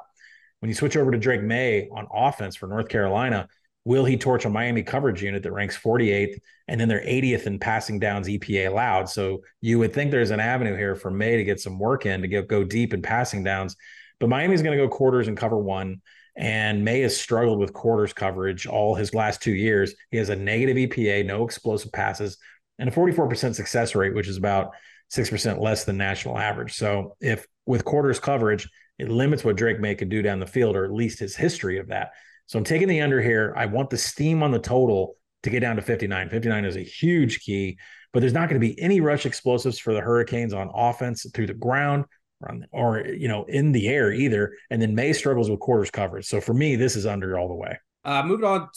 When you switch over to Drake Maye on offense for North Carolina, will he torch a Miami coverage unit that ranks 48th and then they're 80th in passing downs EPA allowed? So you would think there's an avenue here for Maye to get some work in to get, go deep in passing downs. But Miami's going to go quarters and cover one. And Maye has struggled with quarters coverage all his last two years. He has a negative EPA, no explosive passes, and a 44% success rate, which is about 6% less than national average. So if with quarters coverage, it limits what Drake Maye could do down the field, or at least his history of that. So I'm taking the under here. I want the steam on the total to get down to 59. 59 is a huge key, but there's not going to be any rush explosives for the Hurricanes on offense through the ground or, or you know in the air either. And then Maye struggles with quarters coverage. So for me, this is under all the way. Uh, moving on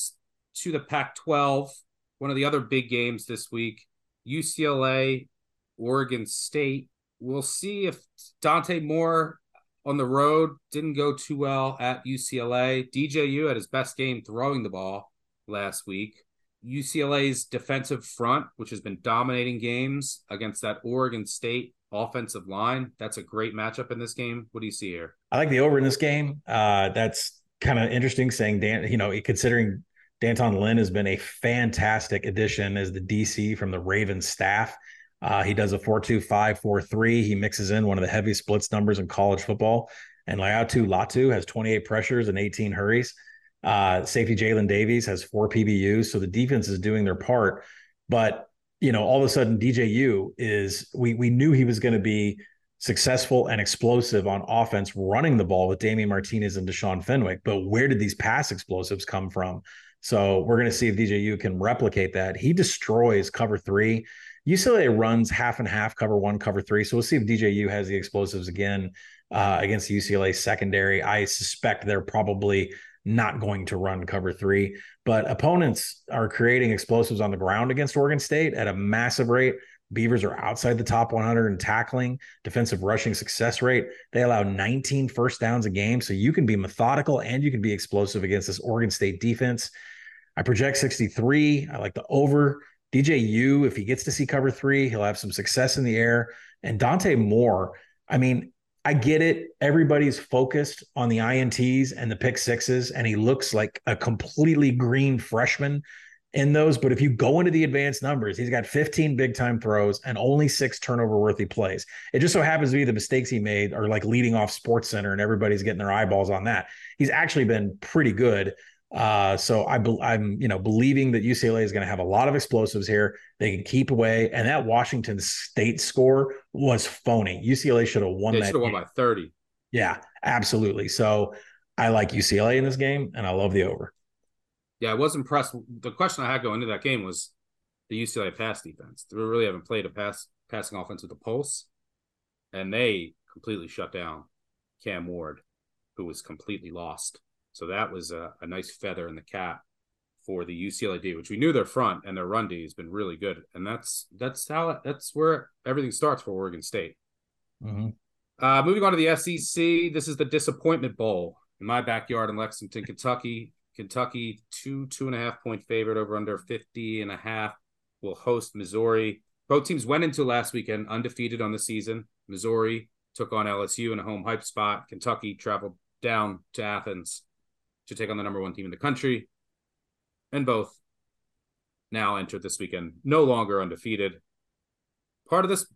to the Pac-12, one of the other big games this week, UCLA, Oregon State. We'll see if Dante Moore on the road didn't go too well at UCLA. DJU had his best game throwing the ball last week. UCLA's defensive front, which has been dominating games against that Oregon State offensive line, that's a great matchup in this game. What do you see here? I like the over in this game. Uh, that's kind of interesting saying Dan, you know, considering D'Anton Lynn has been a fantastic addition as the DC from the Ravens staff. Uh, he does a 4 2 5 4 3. He mixes in one of the heavy splits numbers in college football. And Laiatu Latu has 28 pressures and 18 hurries. Uh, safety Jalen Davies has four PBUs. So the defense is doing their part. But, you know, all of a sudden, DJU is, we, we knew he was going to be successful and explosive on offense running the ball with Damien Martinez and Deshaun Fenwick. But where did these pass explosives come from? So we're going to see if DJU can replicate that. He destroys cover three. UCLA runs half and half, cover one, cover three. So we'll see if DJU has the explosives again uh, against UCLA secondary. I suspect they're probably not going to run cover three, but opponents are creating explosives on the ground against Oregon State at a massive rate. Beavers are outside the top 100 in tackling, defensive rushing success rate. They allow 19 first downs a game. So you can be methodical and you can be explosive against this Oregon State defense. I project 63. I like the over. DJU, if he gets to see cover three, he'll have some success in the air. And Dante Moore, I mean, I get it. Everybody's focused on the INTs and the pick sixes, and he looks like a completely green freshman in those. But if you go into the advanced numbers, he's got 15 big time throws and only six turnover worthy plays. It just so happens to be the mistakes he made are like leading off Sports Center, and everybody's getting their eyeballs on that. He's actually been pretty good. Uh, so I be, I'm you know believing that UCLA is going to have a lot of explosives here. They can keep away, and that Washington State score was phony. UCLA should have won they that. Should have won by thirty. Yeah, absolutely. So I like UCLA in this game, and I love the over. Yeah, I was impressed. The question I had going into that game was the UCLA pass defense. They really haven't played a pass passing offense with the pulse, and they completely shut down Cam Ward, who was completely lost so that was a, a nice feather in the cap for the UCLA D, which we knew their front and their run D has been really good, and that's that's how that's where everything starts for Oregon State. Mm-hmm. Uh, moving on to the SEC, this is the Disappointment Bowl in my backyard in Lexington, Kentucky. Kentucky two two and a half point favorite over under 50 and a half will host Missouri. Both teams went into last weekend undefeated on the season. Missouri took on LSU in a home hype spot. Kentucky traveled down to Athens to take on the number one team in the country. And both now entered this weekend, no longer undefeated. part of this,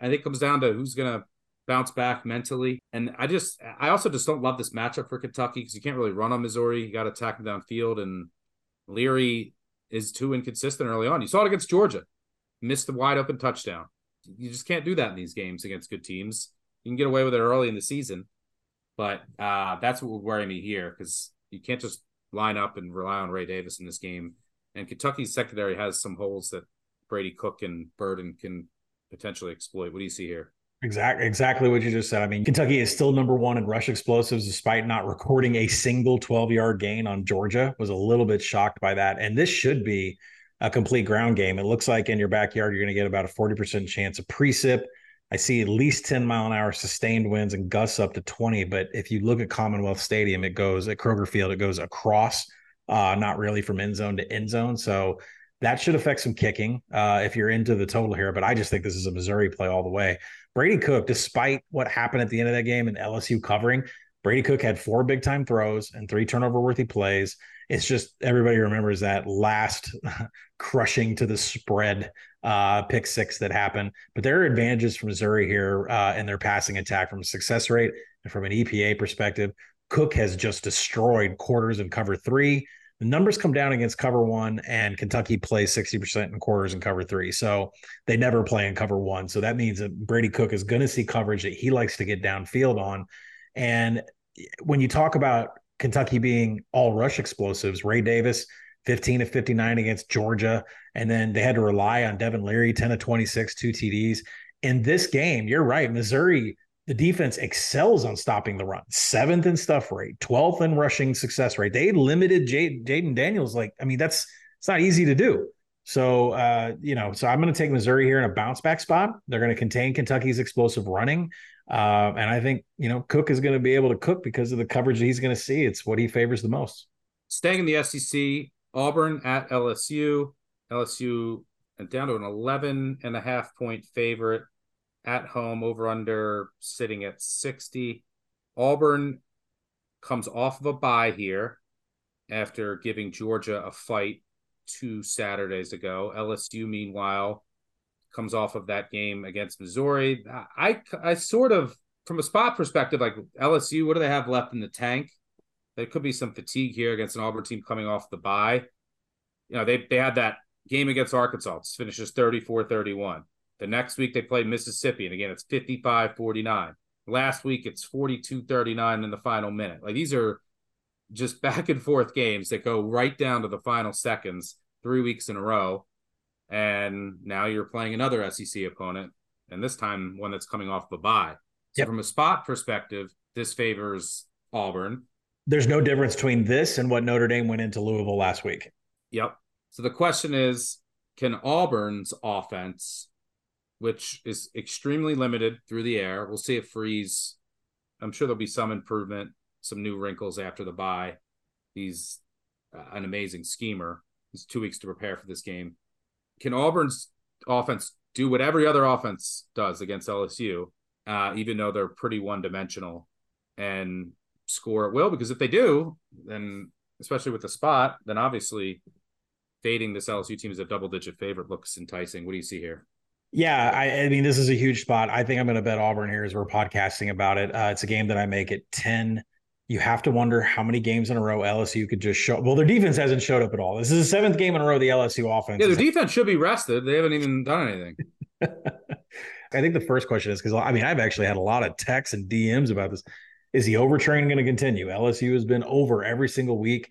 I think, comes down to who's going to bounce back mentally. And I just, I also just don't love this matchup for Kentucky because you can't really run on Missouri. You got to attack them downfield, and Leary is too inconsistent early on. You saw it against Georgia, missed the wide open touchdown. You just can't do that in these games against good teams. You can get away with it early in the season, but uh, that's what would worry me here because you can't just line up and rely on Ray Davis in this game. And Kentucky's secondary has some holes that Brady Cook and Burden can potentially exploit. What do you see here? Exactly, exactly what you just said. I mean, Kentucky is still number one in rush explosives, despite not recording a single 12 yard gain on Georgia. Was a little bit shocked by that. And this should be a complete ground game. It looks like in your backyard, you're going to get about a 40% chance of precip. I see at least 10 mile an hour sustained winds and gusts up to 20. But if you look at Commonwealth Stadium, it goes at Kroger Field, it goes across, uh, not really from end zone to end zone. So that should affect some kicking uh, if you're into the total here. But I just think this is a Missouri play all the way. Brady Cook, despite what happened at the end of that game and LSU covering, Brady Cook had four big time throws and three turnover worthy plays. It's just everybody remembers that last (laughs) crushing to the spread uh, pick six that happened. But there are advantages for Missouri here uh, in their passing attack from a success rate and from an EPA perspective. Cook has just destroyed quarters and cover three. The numbers come down against cover one, and Kentucky plays 60% in quarters and cover three. So they never play in cover one. So that means that Brady Cook is going to see coverage that he likes to get downfield on. And when you talk about Kentucky being all rush explosives, Ray Davis, 15 to 59 against Georgia. And then they had to rely on Devin Leary, 10 to 26, two TDs. In this game, you're right. Missouri the defense excels on stopping the run. Seventh in stuff rate, 12th in rushing success rate. They limited Jayden Daniels. Like, I mean, that's it's not easy to do. So, uh, you know, so I'm going to take Missouri here in a bounce back spot. They're going to contain Kentucky's explosive running. Uh, and I think, you know, Cook is going to be able to cook because of the coverage that he's going to see. It's what he favors the most. Staying in the SEC, Auburn at LSU. LSU and down to an 11 and a half point favorite at home over under sitting at 60. Auburn comes off of a bye here after giving Georgia a fight two Saturdays ago. LSU, meanwhile, comes off of that game against Missouri. I, I sort of, from a spot perspective, like LSU, what do they have left in the tank? There could be some fatigue here against an Auburn team coming off the bye. You know, they, they had that game against Arkansas, it finishes 34 31. The next week they play Mississippi, and again it's 55-49. Last week it's 42-39 in the final minute. Like these are just (laughs) back and forth games that go right down to the final seconds, three weeks in a row. And now you're playing another SEC opponent, and this time one that's coming off the bye. So yep. from a spot perspective, this favors Auburn. There's no difference between this and what Notre Dame went into Louisville last week. Yep. So the question is, can Auburn's offense which is extremely limited through the air. We'll see if Freeze. I'm sure there'll be some improvement, some new wrinkles after the bye. He's uh, an amazing schemer. He's two weeks to prepare for this game. Can Auburn's offense do what every other offense does against LSU, uh, even though they're pretty one dimensional, and score at will? Because if they do, then especially with the spot, then obviously fading this LSU team as a double digit favorite looks enticing. What do you see here? Yeah, I, I, mean, this is a huge spot. I think I'm going to bet Auburn here as we're podcasting about it. Uh, it's a game that I make at 10. You have to wonder how many games in a row LSU could just show. Well, their defense hasn't showed up at all. This is the seventh game in a row the LSU offense. Yeah, their defense should be rested. They haven't even done anything. (laughs) I think the first question is because I mean, I've actually had a lot of texts and DMs about this. Is the overtraining going to continue? LSU has been over every single week.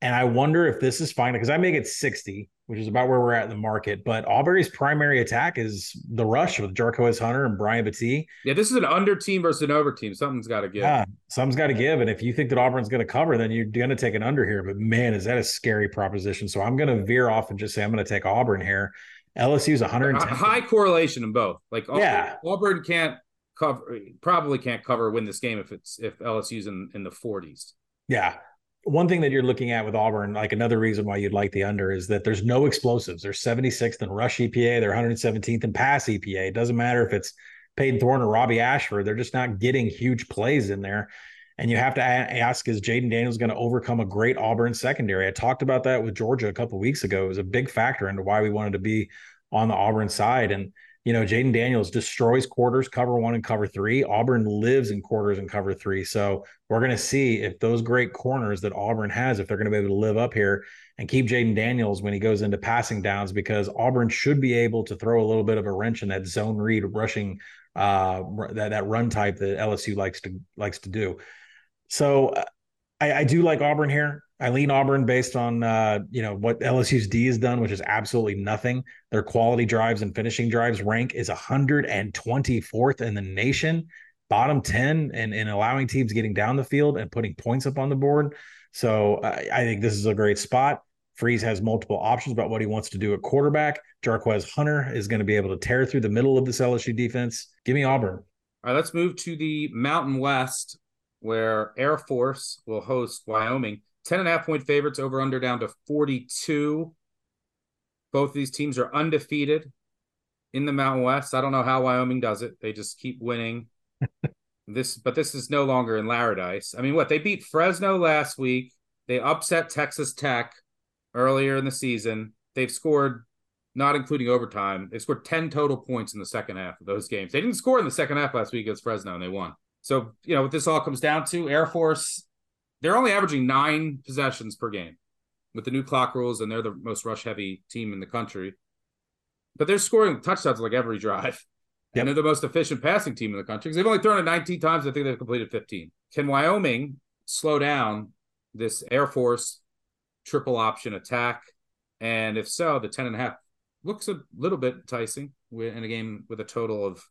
And I wonder if this is fine because I make it 60 which is about where we're at in the market. But Auburn's primary attack is the rush with Jarquez Hunter and Brian Battie. Yeah, this is an under team versus an over team. Something's got to give. Yeah, something's got to give. And if you think that Auburn's going to cover, then you're going to take an under here. But man, is that a scary proposition. So I'm going to veer off and just say I'm going to take Auburn here. LSU's 110. High correlation in both. Like yeah. Auburn can't cover, probably can't cover win this game if it's if LSU's in in the 40s. Yeah one thing that you're looking at with Auburn, like another reason why you'd like the under is that there's no explosives. They're 76th in rush EPA, they're 117th in pass EPA. It doesn't matter if it's Payton Thorne or Robbie Ashford, they're just not getting huge plays in there. And you have to ask, is Jayden Daniels going to overcome a great Auburn secondary? I talked about that with Georgia a couple weeks ago. It was a big factor into why we wanted to be on the Auburn side. And you know, Jayden Daniels destroys quarters, cover one and cover three. Auburn lives in quarters and cover three. So we're going to see if those great corners that Auburn has, if they're going to be able to live up here and keep Jayden Daniels when he goes into passing downs, because Auburn should be able to throw a little bit of a wrench in that zone read rushing uh that, that run type that LSU likes to likes to do. So uh, I, I do like Auburn here. I lean Auburn based on uh, you know what LSU's D has done, which is absolutely nothing. Their quality drives and finishing drives rank is 124th in the nation, bottom 10, and in allowing teams getting down the field and putting points up on the board. So I, I think this is a great spot. Freeze has multiple options about what he wants to do at quarterback. Jarquez Hunter is going to be able to tear through the middle of this LSU defense. Give me Auburn. All right, let's move to the Mountain West, where Air Force will host Wyoming. 10 and a half point favorites over under down to 42. Both of these teams are undefeated in the Mountain West. I don't know how Wyoming does it. They just keep winning. (laughs) this but this is no longer in Laradice. I mean, what? They beat Fresno last week. They upset Texas Tech earlier in the season. They've scored not including overtime. They scored 10 total points in the second half of those games. They didn't score in the second half last week against Fresno and they won. So, you know, what this all comes down to, Air Force they're only averaging nine possessions per game with the new clock rules, and they're the most rush heavy team in the country. But they're scoring touchdowns like every drive. Yep. And they're the most efficient passing team in the country because they've only thrown it 19 times. I think they've completed 15. Can Wyoming slow down this Air Force triple option attack? And if so, the 10 and a half looks a little bit enticing in a game with a total of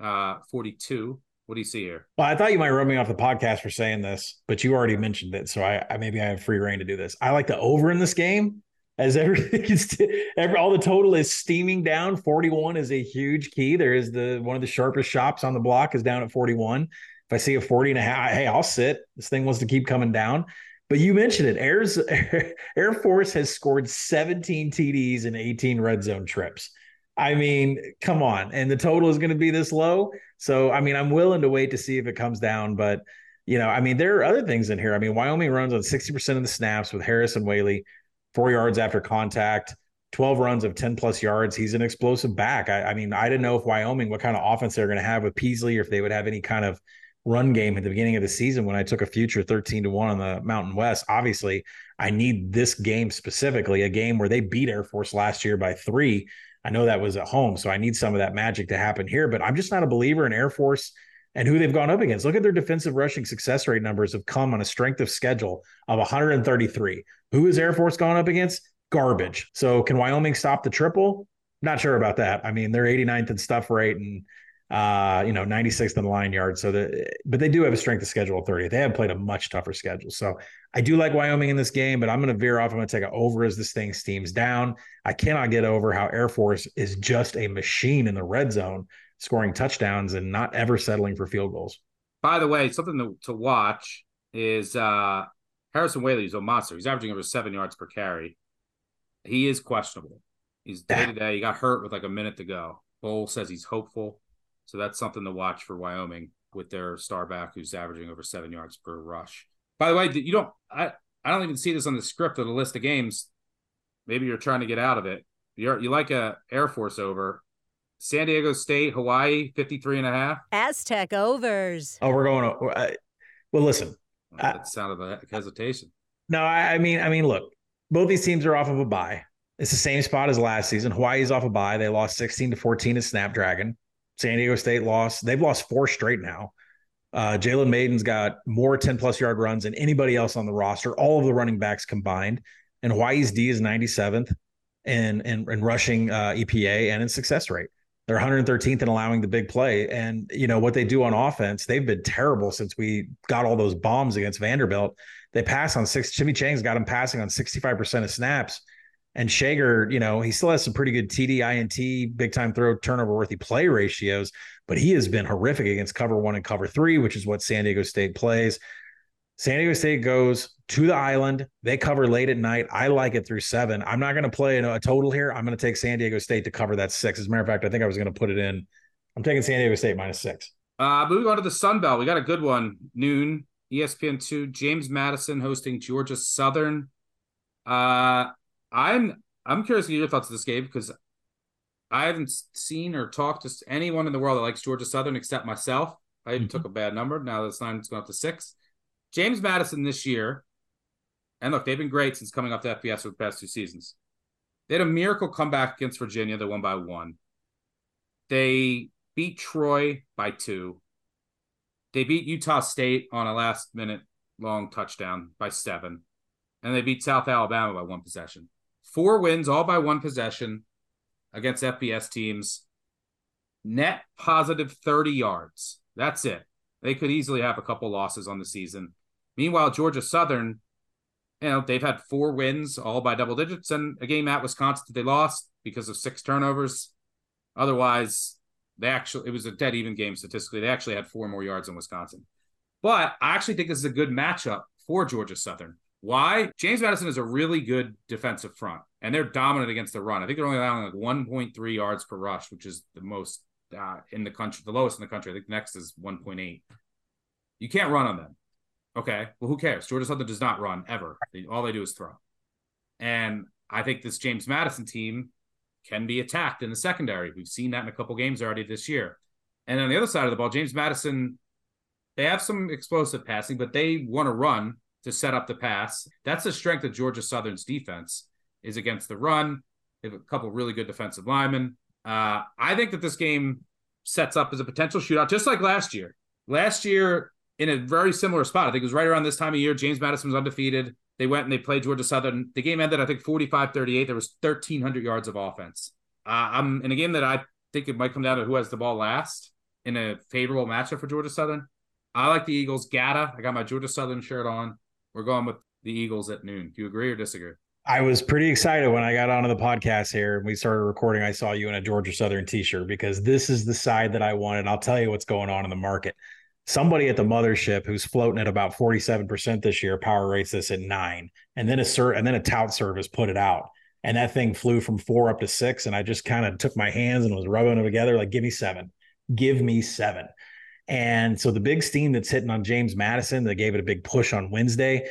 uh, 42. What do you see here? Well, I thought you might rub me off the podcast for saying this, but you already mentioned it, so I, I maybe I have free reign to do this. I like the over in this game as (laughs) everything is every all the total is steaming down. 41 is a huge key. There is the one of the sharpest shops on the block is down at 41 if i see a 40 and a half hey i'll sit. This thing wants to keep coming down. But you mentioned it. Air's, (laughs) air force has scored 17 td's in 18 red zone trips I mean, come on. And the total is going to be this low. So, I mean, I'm willing to wait to see if it comes down. But, you know, I mean, there are other things in here. I mean, Wyoming runs on 60% of the snaps with Harrison Waylee, four yards after contact, 12 runs of 10 plus yards. He's an explosive back. I, I mean, I didn't know if Wyoming, what kind of offense they're going to have with Peasley, or if they would have any kind of run game at the beginning of the season when I took a future 13 to 1 on the Mountain West. Obviously, I need this game specifically, a game where they beat Air Force last year by three I know that was at home, so I need some of that magic to happen here. But I'm just not a believer in Air Force and who they've gone up against. Look at their defensive rushing success rate numbers have come on a strength of schedule of 133. Who is Air Force gone up against? Garbage. So can Wyoming stop the triple? Not sure about that. I mean, they're 89th in stuff rate and uh, you know, 96th in the line yard. So the but they do have a strength of schedule of 30. They have played a much tougher schedule. So I do like Wyoming in this game, but I'm going to veer off. I'm going to take it over as this thing steams down. I cannot get over how Air Force is just a machine in the red zone, scoring touchdowns and not ever settling for field goals. By the way, something to, to watch is uh Harrison Waylee is a monster. He's averaging over seven yards per carry. He is questionable. He's day to day. He got hurt with like a minute to go. Bohl says he's hopeful. So that's something to watch for Wyoming with their star back who's averaging over seven yards per rush. By the way, you don't I I don't even see this on the script or the list of games. Maybe you're trying to get out of it. You're you like a Air Force over. San Diego State, Hawaii, 53 and a half. Aztec overs. Oh, we're going uh, to well listen. Well, that sounded like hesitation. No, I, I mean, I mean, look, both these teams are off of a bye. It's the same spot as last season. Hawaii's off a bye. They lost 16 to 14 to Snapdragon. San Diego State lost. They've lost four straight now. Uh, Jalen Mayden's got more 10 plus yard runs than anybody else on the roster, all of the running backs combined. And Hawaii's D is 97th in, in, in rushing uh, EPA and in success rate. They're 113th in allowing the big play. And, you know, what they do on offense, they've been terrible since we got all those bombs against Vanderbilt. They pass on six. Timmy Chang's got them passing on 65% of snaps. And Schager, you know, he still has some pretty good TD, INT, big time throw, turnover worthy play ratios, but he has been horrific against cover one and cover three, which is what San Diego State plays. San Diego State goes to the island. They cover late at night. I like it through seven. I'm not going to play a total here. I'm going to take San Diego State to cover that six. As a matter of fact, I think I was going to put it in. I'm taking San Diego State minus six. Uh, moving on to the Sun Belt, we got a good one. Noon, ESPN two. James Madison hosting Georgia Southern. Uh, I'm I'm curious to get your thoughts on this game because I haven't seen or talked to anyone in the world that likes Georgia Southern except myself. I even mm-hmm. took a bad number. Now this line's going up to six. James Madison this year, and look, they've been great since coming off the FBS for the past two seasons. They had a miracle comeback against Virginia. They won by one. They beat Troy by two. They beat Utah State on a last minute long touchdown by seven. And they beat South Alabama by one possession. Four wins, all by one possession against FBS teams. Net positive 30 yards. That's it. They could easily have a couple losses on the season. Meanwhile, Georgia Southern, you know, they've had four wins, all by double digits, and a game at Wisconsin that they lost because of six turnovers. Otherwise, they actually it was a dead even game statistically. They actually had four more yards in Wisconsin. But I actually think this is a good matchup for Georgia Southern. Why? James Madison is a really good defensive front, and they're dominant against the run. I think they're only allowing like 1.3 yards per rush, which is the most uh, in the country, the lowest in the country. I think next is 1.8. You can't run on them. Okay. Well, who cares? Georgia Southern does not run ever. All they do is throw. And I think this James Madison team can be attacked in the secondary. We've seen that in a couple games already this year. And on the other side of the ball, James Madison, they have some explosive passing, but they want to run to set up the pass. That's the strength of Georgia Southern's defense is against the run. They have a couple really good defensive linemen. Uh, I think that this game sets up as a potential shootout, just like last year. Last year, in a very similar spot, I think it was right around this time of year. James Madison was undefeated. They went and they played Georgia Southern. The game ended, I think, 45 38. There was 1,300 yards of offense. Uh, I'm in a game that I think it might come down to who has the ball last in a favorable matchup for Georgia Southern. I like the Eagles. Gata. I got my Georgia Southern shirt on. We're going with the Eagles at noon. Do you agree or disagree? I was pretty excited when I got onto the podcast here and we started recording. I saw you in a Georgia Southern t-shirt because this is the side that I wanted. I'll tell you what's going on in the market. Somebody at the mothership who's floating at about 47% this year power rates this at nine. And then a cert and then a tout service put it out. And that thing flew from four up to six. And I just kind of took my hands and was rubbing them together like, give me seven. Give me seven. And so the big steam that's hitting on James Madison, that gave it a big push on Wednesday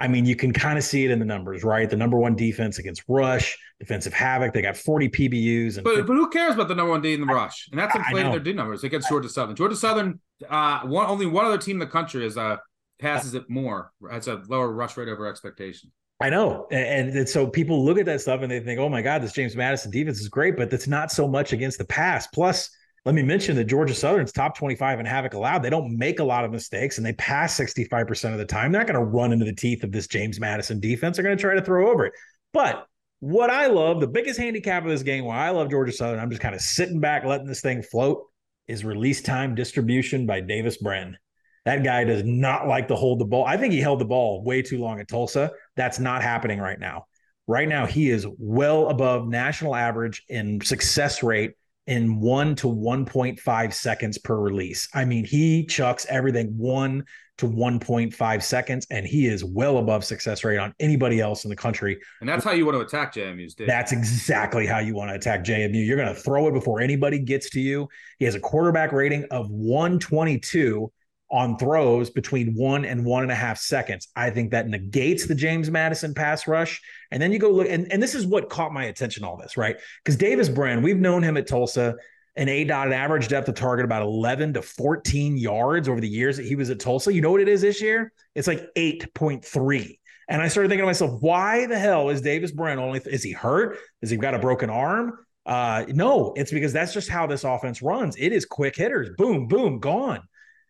I mean, you can kind of see it in the numbers, right? The number one defense against rush, defensive havoc. They got 40 PBUs. And but, 50- but who cares about the number one D in the rush? And that's inflated their D numbers against Georgia Southern. Georgia Southern, uh, one only one other team in the country is uh passes it more, has a lower rush rate over expectation. I know. And, and, so people look at that stuff and they think, oh my God, this James Madison defense is great, but that's not so much against the pass. Plus, let me mention that Georgia Southern's top 25 in havoc allowed. They don't make a lot of mistakes and they pass 65% of the time. They're not going to run into the teeth of this James Madison defense. They're going to try to throw over it. But what I love, the biggest handicap of this game, why I love Georgia Southern, I'm just kind of sitting back, letting this thing float, is release time distribution by Davis Brin. That guy does not like to hold the ball. I think he held the ball way too long at Tulsa. That's not happening right now. Right now, he is well above national average in success rate in one to 1.5 seconds per release. I mean, he chucks everything one to 1.5 seconds, and he is well above success rate on anybody else in the country. And that's how you want to attack JMU's. Dave. That's exactly how you want to attack JMU. You're going to throw it before anybody gets to you. He has a quarterback rating of 122 on throws between one and one and a half seconds. I think that negates the James Madison pass rush. And then you go look, and, and this is what caught my attention, all this, right? Because Davis Brin, we've known him at Tulsa, an A dot, average depth of target about 11 to 14 yards over the years that he was at Tulsa. You know what it is this year? It's like 8.3. And I started thinking to myself, why the hell is Davis Brin only? Is he hurt? Is he got a broken arm? Uh, no, it's because that's just how this offense runs. It is quick hitters, boom, boom, gone.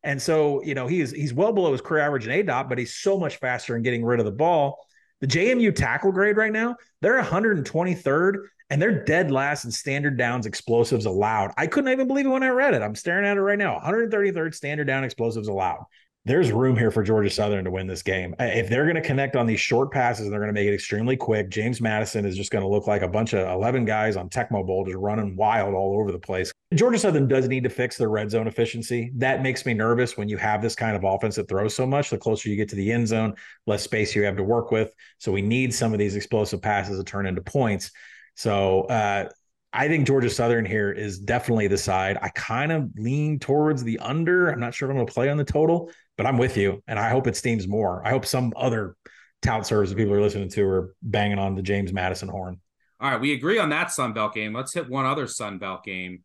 And so, you know, he's he's well below his career average in ADOT, but he's so much faster in getting rid of the ball. The JMU tackle grade right now, they're 123rd and they're dead last in standard downs explosives allowed. I couldn't even believe it when I read it. I'm staring at it right now. 133rd standard down explosives allowed there's room here for Georgia Southern to win this game. If they're going to connect on these short passes and they're going to make it extremely quick, James Madison is just going to look like a bunch of 11 guys on Tecmo Bowl just running wild all over the place. Georgia Southern does need to fix their red zone efficiency. That makes me nervous when you have this kind of offense that throws so much. The closer you get to the end zone, less space you have to work with. So we need some of these explosive passes to turn into points. So uh, I think Georgia Southern here is definitely the side. I kind of lean towards the under. I'm not sure if I'm going to play on the total, but I'm with you, and I hope it steams more. I hope some other tout servers that people are listening to are banging on the James Madison horn. All right, we agree on that Sun Belt game. Let's hit one other Sun Belt game.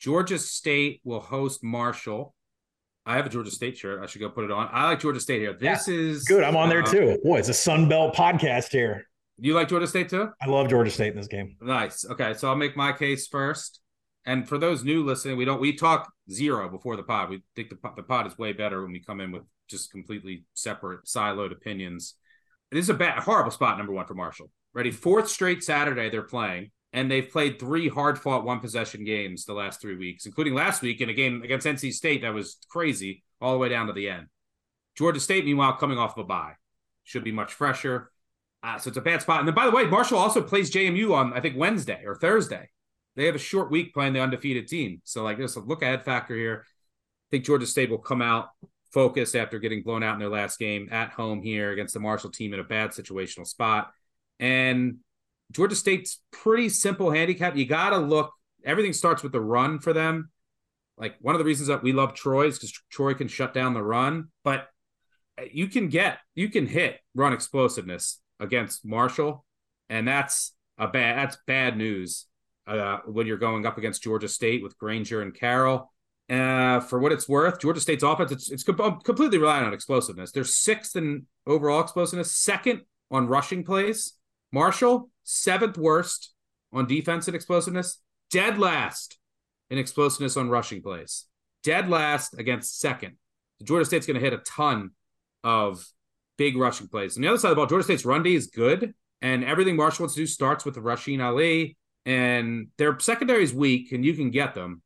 Georgia State will host Marshall. I have a Georgia State shirt. I should go put it on. I like Georgia State here. This yeah, is good. I'm on there uh, too. Boy, it's a Sun Belt podcast here. You like Georgia State too? I love Georgia State in this game. Nice. Okay, so I'll make my case first. And for those new listening, we don't we talk zero before the pod. We think the the pod is way better when we come in with just completely separate siloed opinions. This is a bad, horrible spot number one for Marshall. Ready, fourth straight Saturday they're playing, and they've played three hard fought one possession games the last three weeks, including last week in a game against NC State that was crazy all the way down to the end. Georgia State, meanwhile, coming off of a bye, should be much fresher. Uh, so it's a bad spot. And then, by the way, Marshall also plays JMU on I think Wednesday or Thursday. They have a short week playing the undefeated team. So like there's a look ahead factor here. I think Georgia State will come out focused after getting blown out in their last game at home here against the Marshall team in a bad situational spot. And Georgia State's pretty simple handicap. You got to look. Everything starts with the run for them. Like one of the reasons that we love Troy is because Troy can shut down the run, but you can get you can hit run explosiveness against Marshall, and that's a bad that's bad news uh, when you're going up against Georgia State with Grainger and Carroll. Uh, for what it's worth, Georgia State's offense it's, it's completely relying on explosiveness. They're sixth in overall explosiveness, second on rushing plays. Marshall seventh worst on defense and explosiveness, dead last in explosiveness on rushing plays, dead last against second. Georgia State's going to hit a ton of big rushing plays. On the other side of the ball, Georgia State's run D is good, and everything Marshall wants to do starts with Rasheen Ali, and their secondary is weak, and you can get them,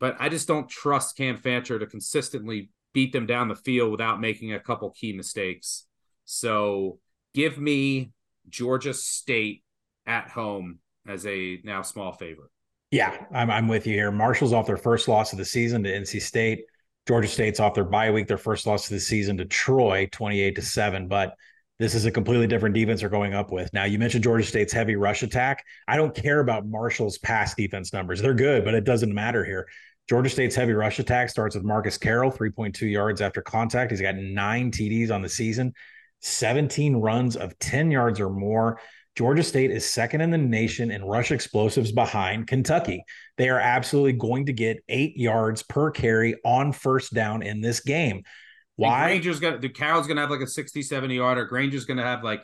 but I just don't trust Cam Fancher to consistently beat them down the field without making a couple key mistakes. So give me Georgia State at home as a now small favorite. Yeah, I'm, I'm with you here. Marshall's off their first loss of the season to NC State. Georgia State's off their bye week, their first loss of the season to Troy, 28 to 7. But this is a completely different defense they're going up with. Now, you mentioned Georgia State's heavy rush attack. I don't care about Marshall's pass defense numbers. They're good, but it doesn't matter here. Georgia State's heavy rush attack starts with Marcus Carroll, 3.2 yards after contact. He's got nine TDs on the season, 17 runs of 10 yards or more. Georgia State is second in the nation in rush explosives behind Kentucky. They are absolutely going to get eight yards per carry on first down in this game. Why? Grainger's gonna the Carroll's gonna have like a 60, 70 yarder. Grainger's gonna have like,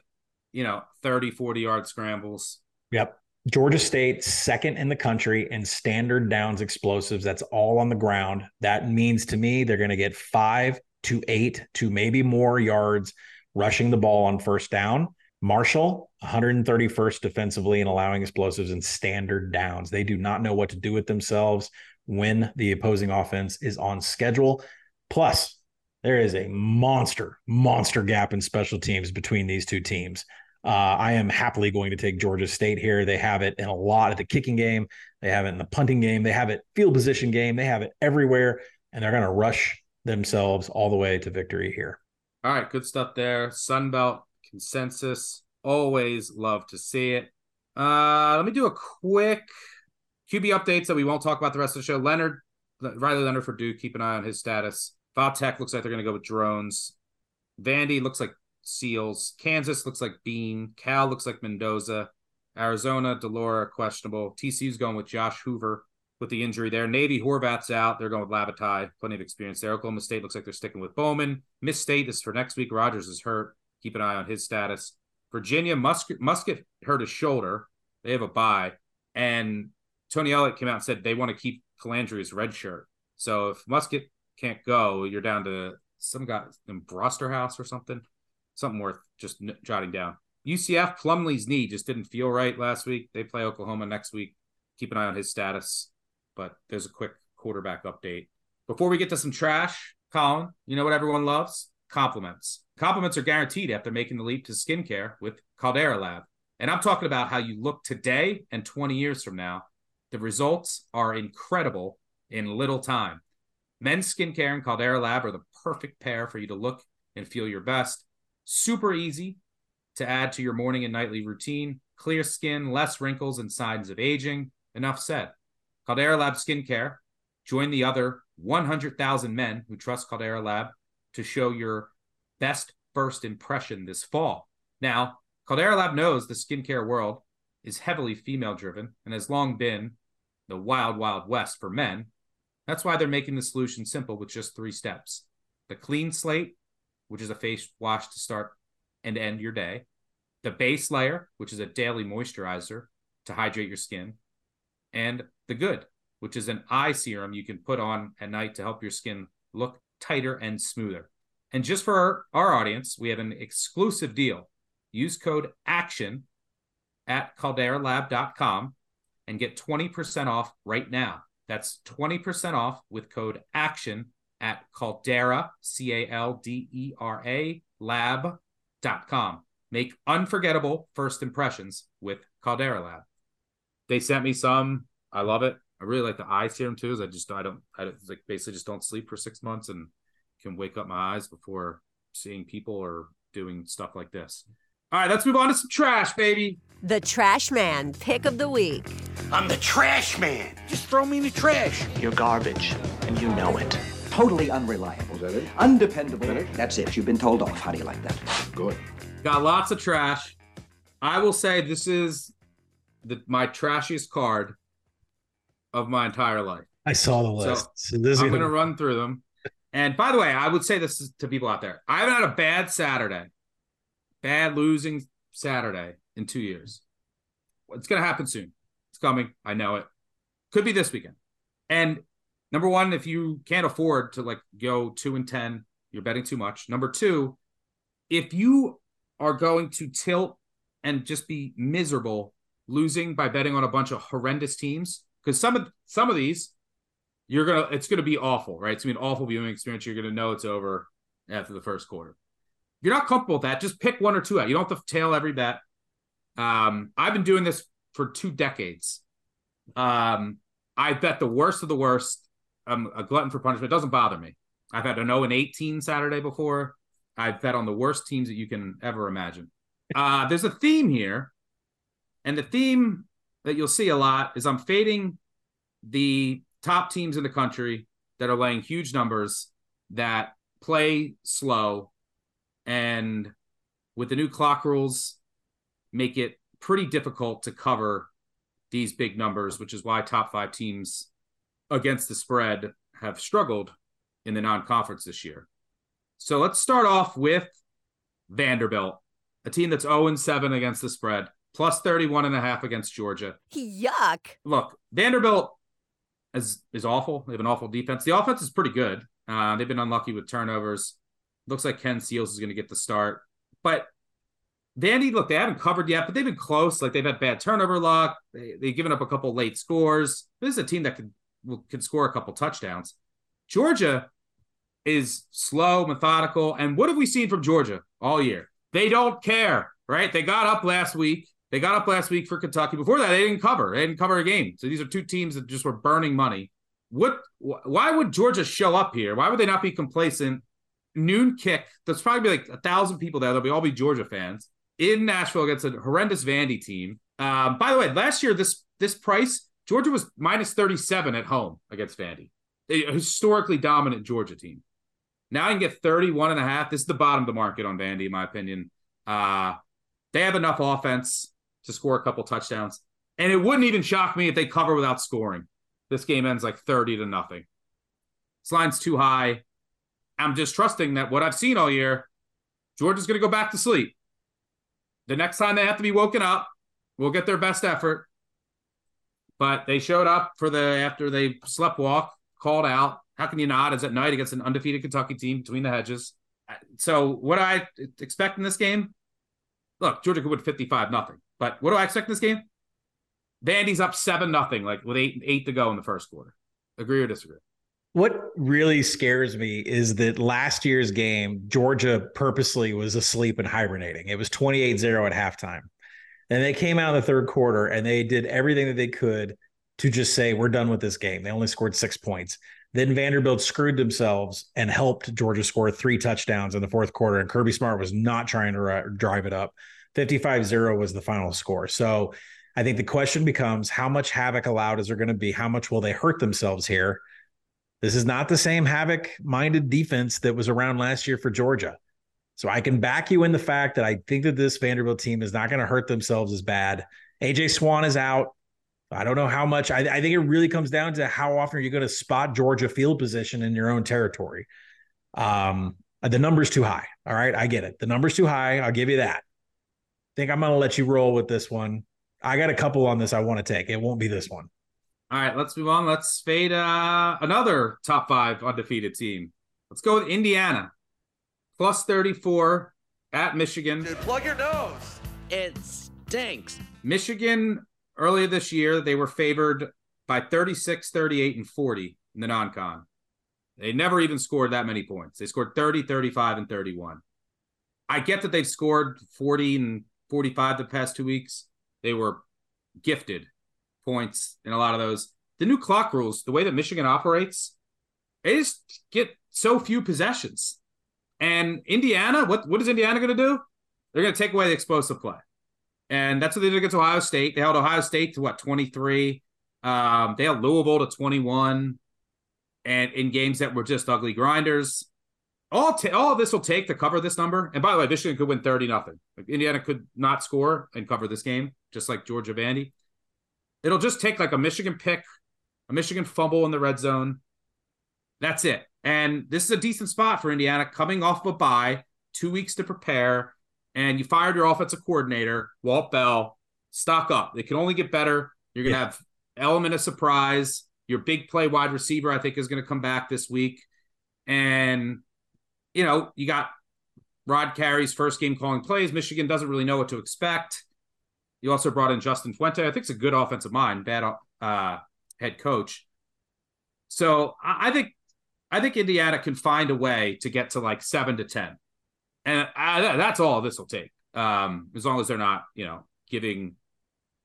you know, 30, 40 yard scrambles. Yep. Georgia State second in the country in standard downs explosives. That's all on the ground. That means to me they're going to get five to eight to maybe more yards rushing the ball on first down. Marshall, 131st defensively and allowing explosives and standard downs. They do not know what to do with themselves when the opposing offense is on schedule. Plus, there is a monster, monster gap in special teams between these two teams. Uh, I am happily going to take Georgia State here. They have it in a lot of the kicking game. They have it in the punting game. They have it field position game. They have it everywhere, and they're going to rush themselves all the way to victory here. All right, good stuff there. Sunbelt consensus. Always love to see it. Uh, let me do a quick QB updates that we won't talk about the rest of the show. Leonard, Riley Leonard for Duke, keep an eye on his status. Tech looks like they're going to go with Drones. Vandy looks like Seals. Kansas looks like Bean. Cal looks like Mendoza. Arizona, de Laura, questionable. TCU's going with Josh Hoover with the injury there. Navy, Horvath's out. They're going with Lavatai. Plenty of experience there. Oklahoma State looks like they're sticking with Bowman. Miss State is for next week. Rogers is hurt. Keep an eye on his status. Virginia, Musket, Muskett hurt his shoulder. They have a bye. And Tony Elliott came out and said they want to keep Colandrea's red shirt. So if Muskett can't go, you're down to some guy in Broster House or something. Something worth just n- jotting down. UCF Plumlee's knee just didn't feel right last week. They play Oklahoma next week. Keep an eye on his status. But there's a quick quarterback update. Before we get to some trash, Collin, you know what everyone loves? Compliments. Compliments are guaranteed after making the leap to skincare with Caldera Lab. And I'm talking about how you look today and 20 years from now. The results are incredible in little time. Men's skincare and Caldera Lab are the perfect pair for you to look and feel your best. Super easy to add to your morning and nightly routine. Clear skin, less wrinkles and signs of aging. Enough said. Caldera Lab Skincare. Join the other 100,000 men who trust Caldera Lab to show your best first impression this fall. Now, Caldera Lab knows the skincare world is heavily female driven and has long been the wild, wild west for men. That's why they're making the solution simple with just three steps the clean slate, which is a face wash to start and end your day, the base layer, which is a daily moisturizer to hydrate your skin, and the good, which is an eye serum you can put on at night to help your skin look tighter and smoother. And just for our, our audience, we have an exclusive deal. Use code ACTION at calderalab.com and get 20% off right now. That's 20% off with code ACTION at Caldera, C A L D E R A, lab.com. Make unforgettable first impressions with Caldera Lab. They sent me some. I love it. I really like the eye serum too. Is I just I don't I don't, like basically just don't sleep for six months and can wake up my eyes before seeing people or doing stuff like this. All right, let's move on to some trash, baby. The Trash Man Pick of the Week. I'm the trash man. Just throw me in the trash. You're garbage, and you know it. Totally unreliable. Is that it? Undependable. That it? That's it. You've been told off. How do you like that? Good. Got lots of trash. I will say this is the, my trashiest card of my entire life. I saw the list. So, So, this is I'm gonna, going to run through them. And by the way, I would say this to people out there. I haven't had a bad Saturday, bad losing Saturday in two years. It's going to happen soon. It's coming. I know it. Could be this weekend. And number one, if you can't afford to like go two and 10, you're betting too much. Number two, if you are going to tilt and just be miserable losing by betting on a bunch of horrendous teams, because some of some of these you're gonna it's gonna be awful, right? It's gonna be an awful viewing experience. You're gonna know it's over after the first quarter. You're not comfortable with that, just pick one or two out. You don't have to tail every bet. Um, I've been doing this for two decades. Um, I bet the worst of the worst. I'm a glutton for punishment. It doesn't bother me. I've had an 0 and 18 Saturday before. I've bet on the worst teams that you can ever imagine. Uh, there's a theme here, and the theme that you'll see a lot is I'm fading the top teams in the country that are laying huge numbers that play slow and with the new clock rules make it pretty difficult to cover these big numbers which is why top 5 teams against the spread have struggled in the non-conference this year. So let's start off with Vanderbilt, a team that's 0 and 7 against the spread, plus 31 and a half against Georgia. Yuck. Look, Vanderbilt is is awful. They have an awful defense. The offense is pretty good. Uh, they've been unlucky with turnovers. Looks like Ken Seals is going to get the start, but Vandy, look, they haven't covered yet, but they've been close. Like they've had bad turnover luck. They, they've given up a couple late scores. This is a team that could could score a couple touchdowns. Georgia is slow, methodical, and what have we seen from Georgia all year? They don't care, right? They got up last week. They got up last week for Kentucky. Before that, they didn't cover. They didn't cover a game. So these are two teams that just were burning money. What? Why would Georgia show up here? Why would they not be complacent? Noon kick. There's probably like a thousand people there. They'll be all be Georgia fans in Nashville against a horrendous Vandy team. Um, by the way, last year this this price Georgia was minus 37 at home against Vandy, a historically dominant Georgia team. Now you can get 31 and a half. This is the bottom of the market on Vandy, in my opinion. Uh, they have enough offense to score a couple touchdowns. And it wouldn't even shock me if they cover without scoring. This game ends like 30 to nothing. This line's too high. I'm just trusting that what I've seen all year, Georgia's going to go back to sleep. The next time they have to be woken up, we'll get their best effort. But they showed up for the after they slept walk, called out. How can you not? As at night against an undefeated Kentucky team between the hedges. So what I expect in this game? Look, Georgia could win 55 nothing. But what do I expect in this game? Vandy's up seven nothing, like with eight eight to go in the first quarter. Agree or disagree? What really scares me is that last year's game, Georgia purposely was asleep and hibernating. It was 28 0 at halftime. And they came out in the third quarter and they did everything that they could to just say, we're done with this game. They only scored six points. Then Vanderbilt screwed themselves and helped Georgia score three touchdowns in the fourth quarter. And Kirby Smart was not trying to drive it up. 55 0 was the final score. So I think the question becomes how much havoc allowed is there going to be? How much will they hurt themselves here? This is not the same havoc minded defense that was around last year for Georgia. So I can back you in the fact that I think that this Vanderbilt team is not going to hurt themselves as bad AJ Swann is out. I don't know how much. I, I think it really comes down to how often are you going to spot Georgia field position in your own territory. Um, the number's too high. All right, I get it. The number's too high. I'll give you that. I think I'm going to let you roll with this one. I got a couple on this I want to take. It won't be this one. All right, let's move on. Let's fade uh, another top five undefeated team. Let's go with Indiana, plus 34 at Michigan. Dude, plug your nose. It stinks. Michigan earlier this year, they were favored by 36, 38, and 40 in the non con. They never even scored that many points. They scored 30, 35, and 31. I get that they've scored 40 and 45 the past two weeks. They were gifted points in a lot of those. The new clock rules, the way that Michigan operates, they just get so few possessions. And Indiana, what, what is Indiana going to do? They're going to take away the explosive play. And that's what they did against Ohio State. They held Ohio State to what, 23? Um, they held Louisville to 21. And in games that were just ugly grinders. All, t- all this will take to cover this number. And by the way, Michigan could win 30 nothing. Indiana could not score and cover this game, just like Georgia Vandy. It'll just take like a Michigan pick, a Michigan fumble in the red zone. That's it. And this is a decent spot for Indiana coming off of a bye, two weeks to prepare and you fired your offensive coordinator, Walt Bell, stock up. It can only get better. You're going to yeah. have element of surprise. Your big play wide receiver, I think, is going to come back this week. And, you know, you got Rod Carey's first game calling plays. Michigan doesn't really know what to expect. You also brought in Justin Fuente. I think it's a good offensive mind, bad uh, head coach. So I, think I think Indiana can find a way to get to like seven to ten and I, that's all this will take. Um, as long as they're not, you know, giving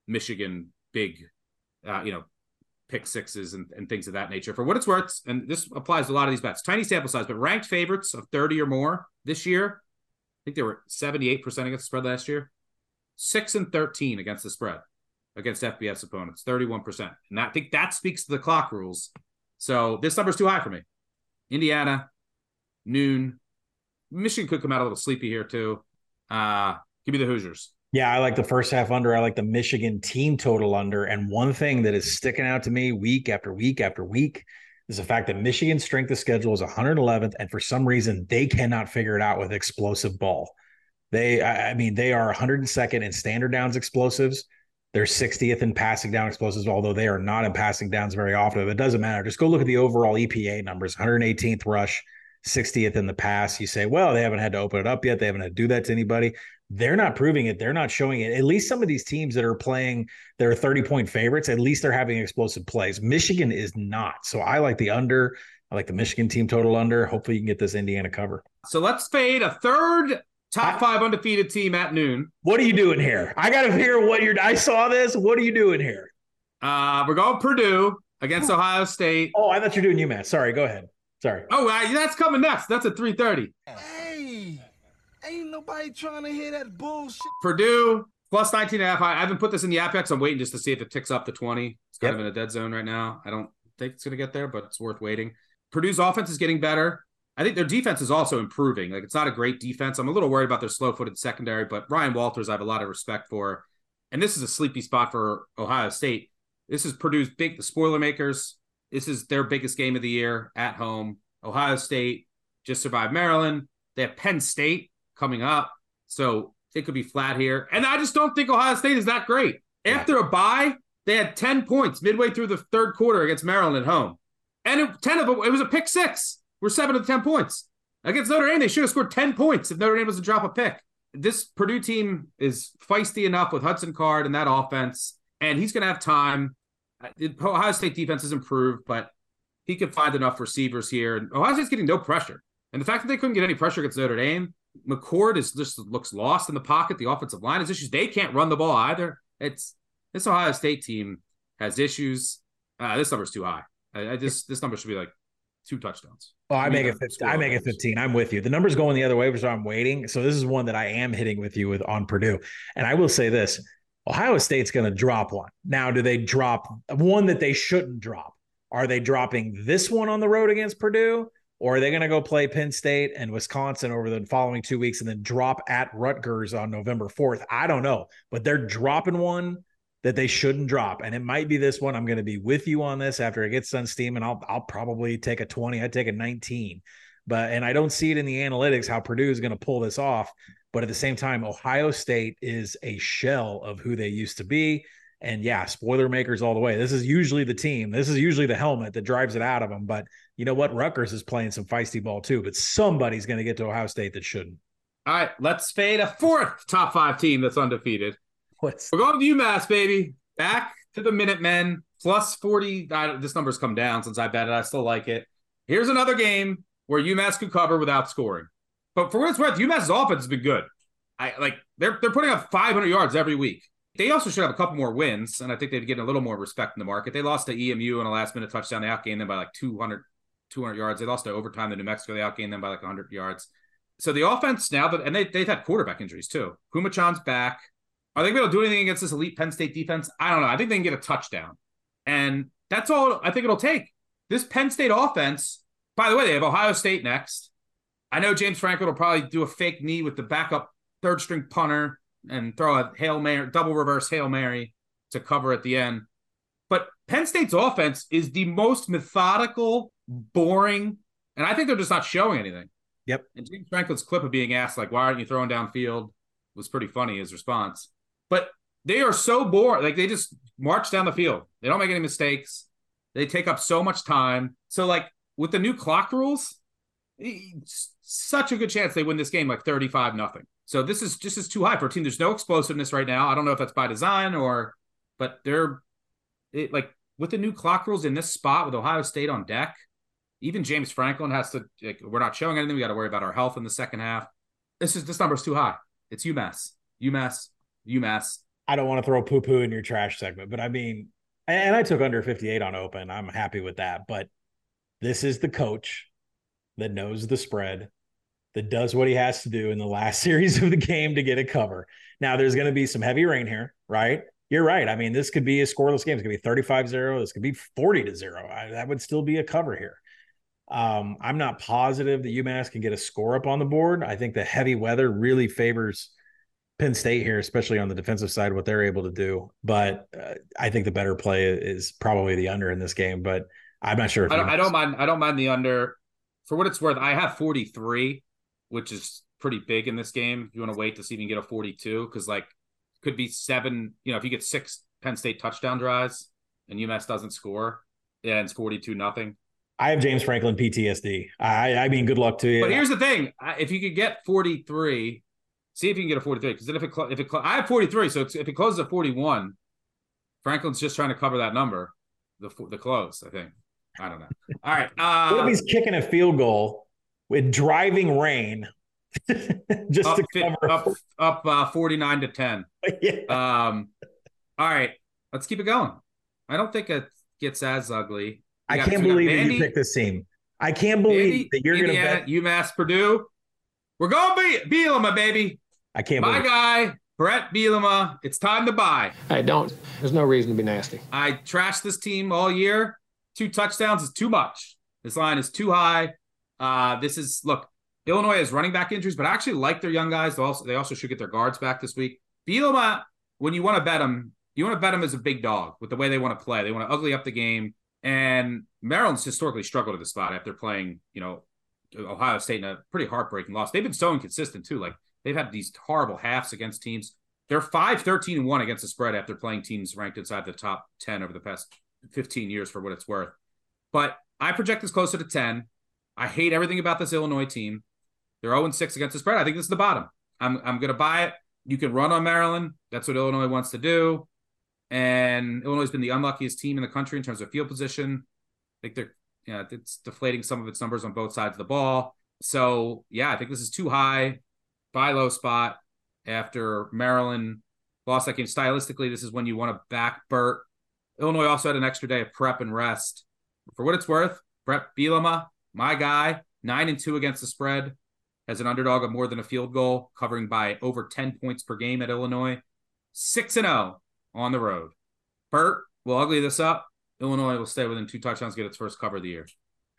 Michigan big, uh, you know, pick sixes and, and things of that nature. For what it's worth, and this applies to a lot of these bets, tiny sample size, but ranked favorites of 30 or more this year. I think they were 78% against the spread last year. Six and 13 against the spread against FBS opponents, 31%. And I think that speaks to the clock rules. So this number's too high for me. Indiana, noon, Michigan could come out a little sleepy here too. Uh, give me the Hoosiers. Yeah, I like the first half under. I like the Michigan team total under. And one thing that is sticking out to me week after week after week is the fact that Michigan's strength of schedule is 111th, and for some reason they cannot figure it out with explosive ball. They, I mean, they are 102nd in standard downs explosives. They're 60th in passing down explosives, although they are not in passing downs very often. It doesn't matter. Just go look at the overall EPA numbers 118th rush, 60th in the pass. You say, well, they haven't had to open it up yet. They haven't had to do that to anybody. They're not proving it. They're not showing it. At least some of these teams that are playing their 30 point favorites, at least they're having explosive plays. Michigan is not. So I like the under. I like the Michigan team total under. Hopefully you can get this Indiana cover. So let's fade a third top five undefeated team at noon. What are you doing here? I got to hear what you're. I saw this. What are you doing here? Uh, we're going Purdue against Ohio State. Oh, I thought you're doing UMass. Sorry, go ahead. Sorry. Oh, uh, that's coming next. That's at 3:30. Hey, ain't nobody trying to hear that bullshit. Purdue plus 19 and a half. I haven't put this in the Apex. I'm waiting just to see if it ticks up to 20. It's kind yep. of in a dead zone right now. I don't think it's going to get there, but it's worth waiting. Purdue's offense is getting better. I think their defense is also improving. Like it's not a great defense. I'm a little worried about their slow-footed secondary, but Ryan Walters, I have a lot of respect for. And this is a sleepy spot for Ohio State. This is Purdue's big, the spoiler makers. This is their biggest game of the year at home. Ohio State just survived Maryland. They have Penn State coming up. So it could be flat here. And I just don't think Ohio State is that great. After a bye, they had 10 points midway through the third quarter against Maryland at home. And it, 10 of them, it was a pick six. We're seven of the 10 points. Against Notre Dame, they should have scored 10 points if Notre Dame was to drop a pick. This Purdue team is feisty enough with Hudson Card and that offense, and he's going to have time. Uh, Ohio State defense has improved, but he could find enough receivers here. And Ohio State's getting no pressure. And the fact that they couldn't get any pressure against Notre Dame, McCord is just looks lost in the pocket. The offensive line has issues. They can't run the ball either. It's this Ohio State team has issues. Uh, this number's too high. I, I just this number should be like two touchdowns. Oh, I, I make it 15. I make it 15. I'm with you. The number's going the other way, which I'm waiting. So this is one that I am hitting with you with on Purdue. And I will say this Ohio State's going to drop one. Now, do they drop one that they shouldn't drop? Are they dropping this one on the road against Purdue? Or are they going to go play Penn State and Wisconsin over the following two weeks and then drop at Rutgers on November 4th? I don't know, but they're dropping one that they shouldn't drop. And it might be this one. I'm going to be with you on this after it gets done steam, and I'll I'll probably take a 20. I'd take a 19. But and I don't see it in the analytics how Purdue is going to pull this off. But at the same time, Ohio State is a shell of who they used to be. And yeah, spoiler makers all the way. This is usually the team. This is usually the helmet that drives it out of them. But you know what? Rutgers is playing some feisty ball too. But somebody's going to get to Ohio State that shouldn't. All right, let's fade a fourth top five team that's undefeated. (laughs) What's We're going to UMass, baby. Back to the Minutemen, plus 40. I, this number's come down since I bet it. I still like it. Here's another game where UMass could cover without scoring. But for what it's worth, UMass's offense has been good. I like they're they're putting up 500 yards every week. They also should have a couple more wins, and I think they'd get a little more respect in the market. They lost to EMU in a last minute touchdown. They outgained them by like 200, 200 yards. They lost to overtime to New Mexico. They outgained them by like 100 yards. So the offense now that, and they, they've had quarterback injuries too. Phommachanh back. Are they going to do anything against this elite Penn State defense? I don't know. I think they can get a touchdown. And that's all I think it'll take. This Penn State offense, by the way, they have Ohio State next. I know James Franklin will probably do a fake knee with the backup third string punter and throw a Hail Mary, double reverse Hail Mary to cover at the end. But Penn State's offense is the most methodical, boring, and I think they're just not showing anything. Yep. And James Franklin's clip of being asked, like, why aren't you throwing downfield was pretty funny, his response. But they are so bored. Like, they just march down the field. They don't make any mistakes. They take up so much time. So, like, with the new clock rules, such a good chance they win this game like 35 nothing. So this is just is too high for a team. There's no explosiveness right now. I don't know if that's by design or, but they're it, like with the new clock rules in this spot with Ohio State on deck. Even James Franklin has to. Like, we're not showing anything. We got to worry about our health in the second half. This is this number's too high. It's UMass, UMass, UMass. I don't want to throw poo poo in your trash segment, but I mean, and I took under 58 on open. I'm happy with that. But this is the coach that knows the spread, that does what he has to do in the last (laughs) series of the game to get a cover. Now, there's going to be some heavy rain here, right? You're right. I mean, this could be a scoreless game. It's going to be 35 0. This could be 40 to 0. That would still be a cover here. Um, I'm not positive that UMass can get a score up on the board. I think the heavy weather really favors Penn State here, especially on the defensive side, what they're able to do. But uh, I think the better play is probably the under in this game. But I'm not sure. I don't, I don't mind. I don't mind the under. For what it's worth, I have 43, which is pretty big in this game. You want to wait to see if you can get a 42, because like could be seven. You know, if you get six Penn State touchdown drives and UMass doesn't score, it ends 42 nothing. I have James Franklin PTSD. I, I mean, good luck to you. But here's the thing: if you could get 43, see if you can get a 43. Because then if it if it I have 43, so if it closes at 41, Franklin's just trying to cover that number, the the close. I think. I don't know. All right. Uh, what if he's kicking a field goal with driving rain? (laughs) just up, to cover up up uh, 49 to 10. (laughs) yeah. Um. All right. Let's keep it going. I don't think it gets as ugly. I can't believe that you picked this team. I can't believe Vandy, that you're going to bet UMass Purdue. We're going to be Bielema, baby. I can't. My believe guy, Bret Bielema. It's time to buy. I don't. There's no reason to be nasty. I trashed this team all year. Two touchdowns is too much. This line is too high. Uh, this is look. Illinois has running back injuries, but I actually like their young guys. They also they also should get their guards back this week. Bielema, when you want to bet them, you want to bet them as a big dog with the way they want to play. They want to ugly up the game. And Maryland's historically struggled at the spot after playing, you know, Ohio State in a pretty heartbreaking loss. They've been so inconsistent too. Like they've had these horrible halves against teams. They're 5 13 and 1 against the spread after playing teams ranked inside the top 10 over the past 15 years for what it's worth. But I project this closer to 10. I hate everything about this Illinois team. They're 0 6 against the spread. I think this is the bottom. I'm, I'm going to buy it. You can run on Maryland. That's what Illinois wants to do. And Illinois has been the unluckiest team in the country in terms of field position. I think they're, you know, it's deflating some of its numbers on both sides of the ball. So, yeah, I think this is too high. Buy low spot after Maryland lost that game. Stylistically, this is when you want to back Bert. Illinois also had an extra day of prep and rest. For what it's worth, Bret Bielema, my guy, nine and two against the spread, as an underdog of more than a field goal, covering by over 10 points per game at Illinois. Six and zero on the road. Bert will ugly this up. Illinois will stay within two touchdowns, get its first cover of the year.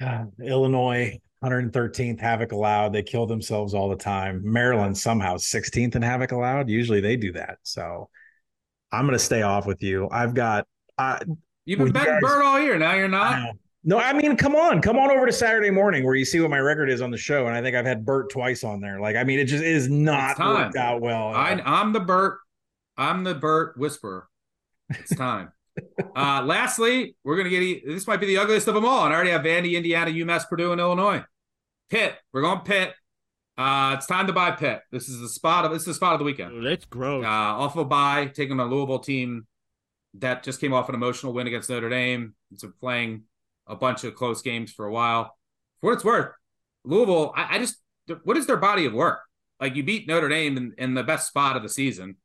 Uh, Illinois, 113th havoc allowed. They kill themselves all the time. Maryland somehow 16th in havoc allowed. Usually they do that. So I'm going to stay off with you. I've got. Uh, You've been betting Bert all year. Now you're not. No, I mean, come on, come on over to Saturday morning where you see what my record is on the show, and I think I've had Bert twice on there. Like, I mean, it just is not worked out well. I, I'm the Bert. I'm the Bert whisperer. It's time. (laughs) uh, lastly, we're gonna get this might be the ugliest of them all, and I already have Vandy, Indiana, UMass, Purdue, and Illinois. Pitt. We're going Pitt. Uh, it's time to buy Pitt. This is the spot of this is the spot of the weekend. Oh, that's gross. Uh, off of a bye, taking a Louisville team that just came off an emotional win against Notre Dame. It's a playing a bunch of close games for a while. For what it's worth, Louisville, I, I just what is their body of work? Like you beat Notre Dame in, in the best spot of the season,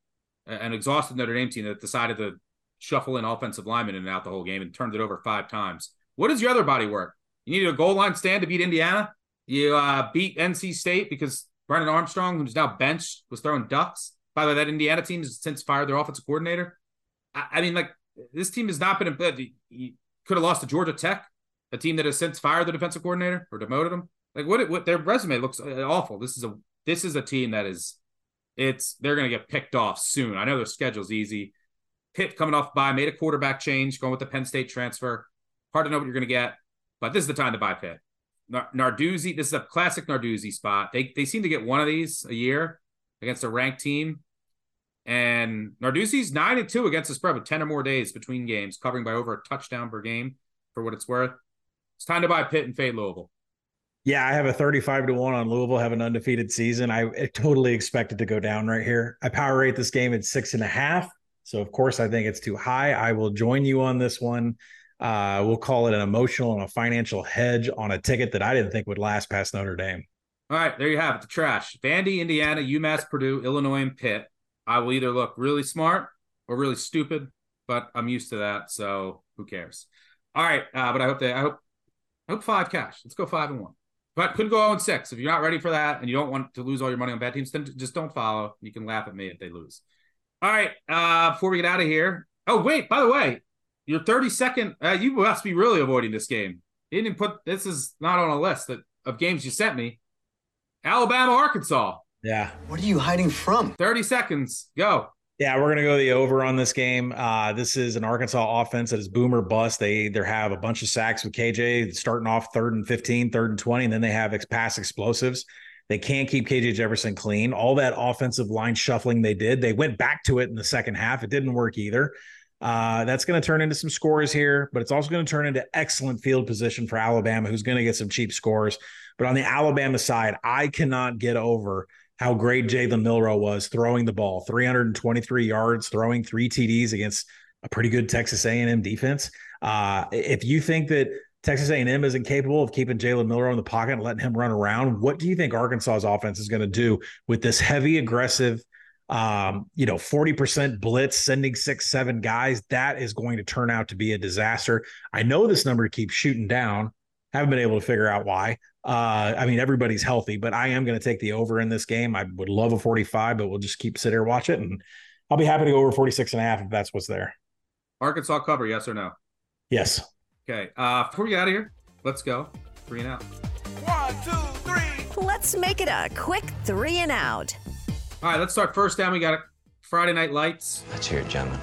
an exhausted Notre Dame team that decided to shuffle in offensive linemen in and out the whole game and turned it over five times. What is your other body work? You needed a goal line stand to beat Indiana. You uh, beat NC State because Brennan Armstrong, who's now benched, was throwing ducks. By the way, that Indiana team has since fired their offensive coordinator. I, I mean, like this team has not been. You could have lost to Georgia Tech, a team that has since fired the defensive coordinator or demoted him. Like what? What their resume looks uh, awful. This is a this is a team that is. It's they're going to get picked off soon. I know their schedule's easy. Pitt coming off bye made a quarterback change, going with the Penn State transfer. Hard to know what you're going to get, but this is the time to buy Pitt. Narduzzi, this is a classic Narduzzi spot. They they seem to get one of these a year against a ranked team. And Narduzzi's nine and two against the spread with 10 or more days between games, covering by over a touchdown per game for what it's worth. It's time to buy Pitt and fade Louisville. Yeah, I have a 35 to 1 on Louisville, have an undefeated season. I totally expect it to go down right here. I power rate this game at six and a half. So, of course, I think it's too high. I will join you on this one. Uh, we'll call it an emotional and a financial hedge on a ticket that I didn't think would last past Notre Dame. All right, there you have it. The trash. Vandy, Indiana, UMass, Purdue, Illinois, and Pitt. I will either look really smart or really stupid, but I'm used to that, so who cares? All right, uh, but I hope they, I hope, I hope five cash. Let's go five and one. But could go 0 and 6. If you're not ready for that and you don't want to lose all your money on bad teams, then just don't follow. You can laugh at me if they lose. All right. Uh, before we get out of here. Oh, wait, by the way, your 32nd, uh, you must be really avoiding this game. You didn't put this is not on a list that, of games you sent me. Alabama, Arkansas. Yeah. What are you hiding from? 30 seconds. Go. Yeah, we're gonna go the over on this game. Uh, this is an Arkansas offense that is boomer bust. They either have a bunch of sacks with KJ starting off third and 15, third and 20, and then they have pass explosives. They can't keep KJ Jefferson clean. All that offensive line shuffling they did, they went back to it in the second half. It didn't work either. Uh, that's going to turn into some scores here, but it's also going to turn into excellent field position for Alabama, who's going to get some cheap scores. But on the Alabama side, I cannot get over how great Jalen Milroe was throwing the ball, 323 yards, throwing three TDs against a pretty good Texas A&M defense. Uh, if you think that Texas A&M is incapable of keeping Jalen Milroe in the pocket and letting him run around, what do you think Arkansas's offense is going to do with this heavy, aggressive, um, you know, 40% blitz, sending six, seven guys? That is going to turn out to be a disaster. I know this number keeps shooting down. Haven't been able to figure out why. Uh, I mean, everybody's healthy, but I am going to take the over in this game. I would love a 45, but we'll just keep sit here, watch it, and I'll be happy to go over 46 and a half if that's what's there. Arkansas cover, yes or no? Yes. Okay. Uh, before we get out of here, let's go. Three and out. One, two, three. Let's make it a quick three and out. All right, let's start first down. We got Friday Night Lights. Let's hear it, gentlemen.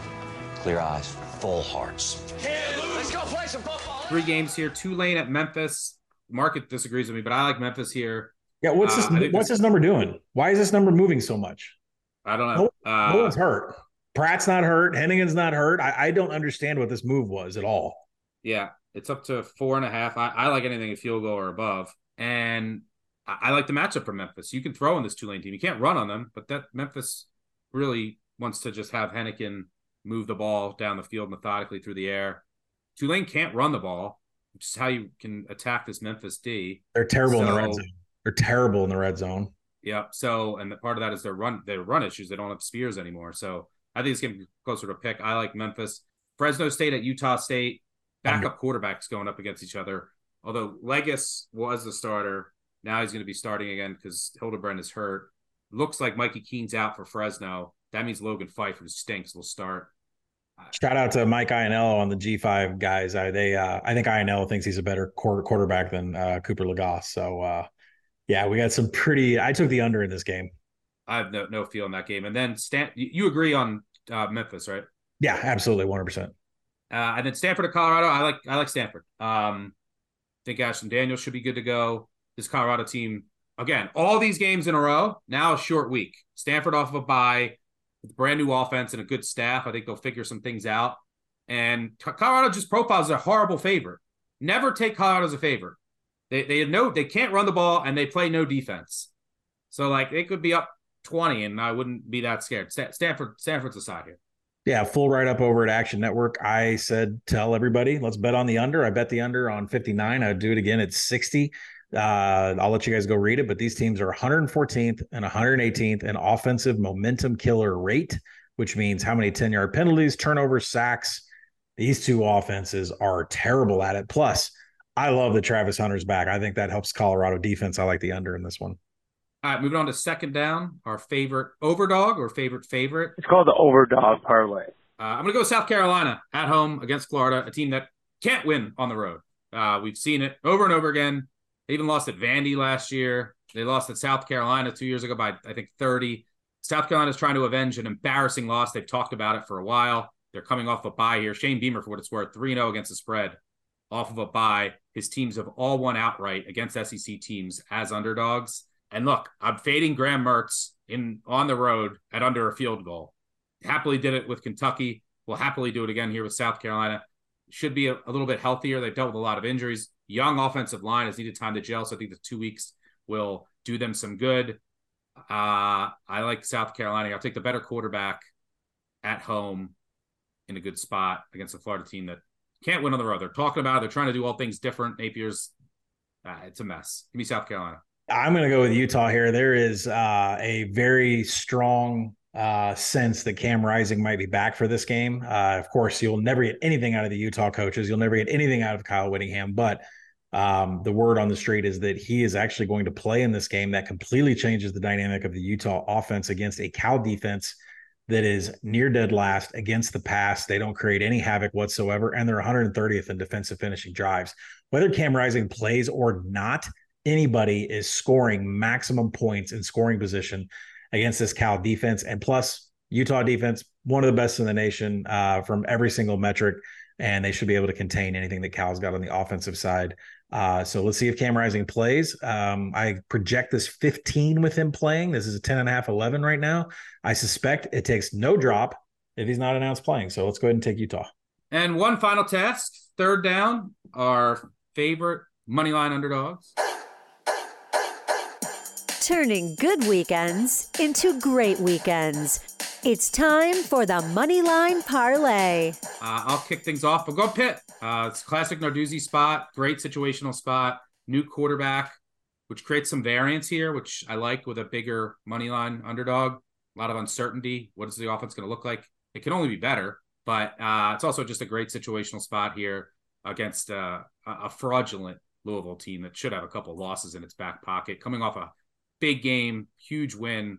Clear eyes, full hearts. Let's go play some football. Three games here. Tulane at Memphis. Market disagrees with me, but I like Memphis here. Yeah, what's this? Uh, what's this, number doing? Why is this number moving so much? I don't know. No, uh, no one's hurt. Pratt's not hurt. Henigan's not hurt. I, I, don't understand what this move was at all. Yeah, it's up to four and a half. I, I like anything a field goal or above, and I, I, like the matchup for Memphis. You can throw in this Tulane team. You can't run on them, but that Memphis really wants to just have Henigan move the ball down the field methodically through the air. Tulane can't run the ball which is how you can attack this Memphis D. They're terrible so, in the red zone. They're terrible in the red zone. Yeah. So, and the part of that is their run, their run issues. They don't have Spears anymore. So, I think it's getting closer to a pick. I like Memphis, Fresno State at Utah State. Backup quarterbacks going up against each other. Although Legas was the starter, now he's going to be starting again because Hildebrand is hurt. Looks like Mikey Keene's out for Fresno. That means Logan Fife, who stinks, will start. Shout out to Mike Ianniello on the G5 guys. I, they, uh, I think Ianniello thinks he's a better quarter, quarterback than uh, Cooper Legas. So, uh, yeah, we got some pretty. I took the under in this game. I have no no feel in that game. And then Stan, you agree on uh, Memphis, right? Yeah, absolutely, one hundred percent. Uh, and then Stanford or Colorado, I like I like Stanford. Um, I think Ashton Daniels should be good to go. This Colorado team, again, all these games in a row. Now a short week. Stanford off of a bye, with brand new offense and a good staff. I think they'll figure some things out. And Colorado just profiles a horrible favorite. Never take Colorado as a favorite. They they know they can't run the ball and they play no defense. So like they could be up twenty, and I wouldn't be that scared. Stanford Stanford's aside here. Yeah, full write up over at Action Network. I said, tell everybody, let's bet on the under. I bet the under on 59. I'd do it again at 60. Uh, I'll let you guys go read it, but these teams are 114th and 118th in offensive momentum killer rate, which means how many 10 yard penalties, turnovers, sacks. These two offenses are terrible at it. Plus, I love that Travis Hunter's back. I think that helps Colorado defense. I like the under in this one. All right, moving on to second down, our favorite overdog or favorite favorite. It's called the overdog parlay. Uh, I'm going to go South Carolina at home against Florida, a team that can't win on the road. Uh, we've seen it over and over again. They even lost at Vandy last year. They lost at South Carolina two years ago by, I think, 30. South Carolina is trying to avenge an embarrassing loss. They've talked about it for a while. They're coming off a bye here. Shane Beamer, for what it's worth, 3 0 against the spread off of a bye. His teams have all won outright against SEC teams as underdogs. And look, I'm fading Graham Mertz in on the road at under a field goal. Happily did it with Kentucky. Will happily do it again here with South Carolina. Should be a, a, little bit healthier. They've dealt with a lot of injuries. Young offensive line has needed time to gel. So I think the two weeks will do them some good. Uh, I like South Carolina. I'll take the better quarterback at home in a good spot against a Florida team that can't win on the road. They're talking about it. They're trying to do all things different. Napier's, uh, it's a mess. Give me South Carolina. I'm going to go with Utah here. There is uh, a very strong uh, sense that Cam Rising might be back for this game. Uh, of course, you'll never get anything out of the Utah coaches. You'll never get anything out of Kyle Whittingham, but um, the word on the street is that he is actually going to play in this game. That completely changes the dynamic of the Utah offense against a Cal defense that is near dead last against the pass. They don't create any havoc whatsoever, and they're 130th in defensive finishing drives. Whether Cam Rising plays or not, anybody is scoring maximum points in scoring position against this Cal defense. And plus, Utah defense, one of the best in the nation uh, from every single metric. And they should be able to contain anything that Cal's got on the offensive side. Uh, so let's see if Cam Rising plays. Um, I project this 15 with him playing. This is a 10 and a half, 11 right now. I suspect it takes no drop if he's not announced playing. So let's go ahead and take Utah. And one final test, third down, our favorite money line underdogs turning good weekends into great weekends. It's time for the Moneyline Parlay. Uh, I'll kick things off. But go Pitt. Uh, it's classic Narduzzi spot. Great situational spot. New quarterback, which creates some variance here, which I like with a bigger moneyline underdog. A lot of uncertainty. What is the offense going to look like? It can only be better, but uh, it's also just a great situational spot here against uh, a fraudulent Louisville team that should have a couple losses in its back pocket, coming off a big game, huge win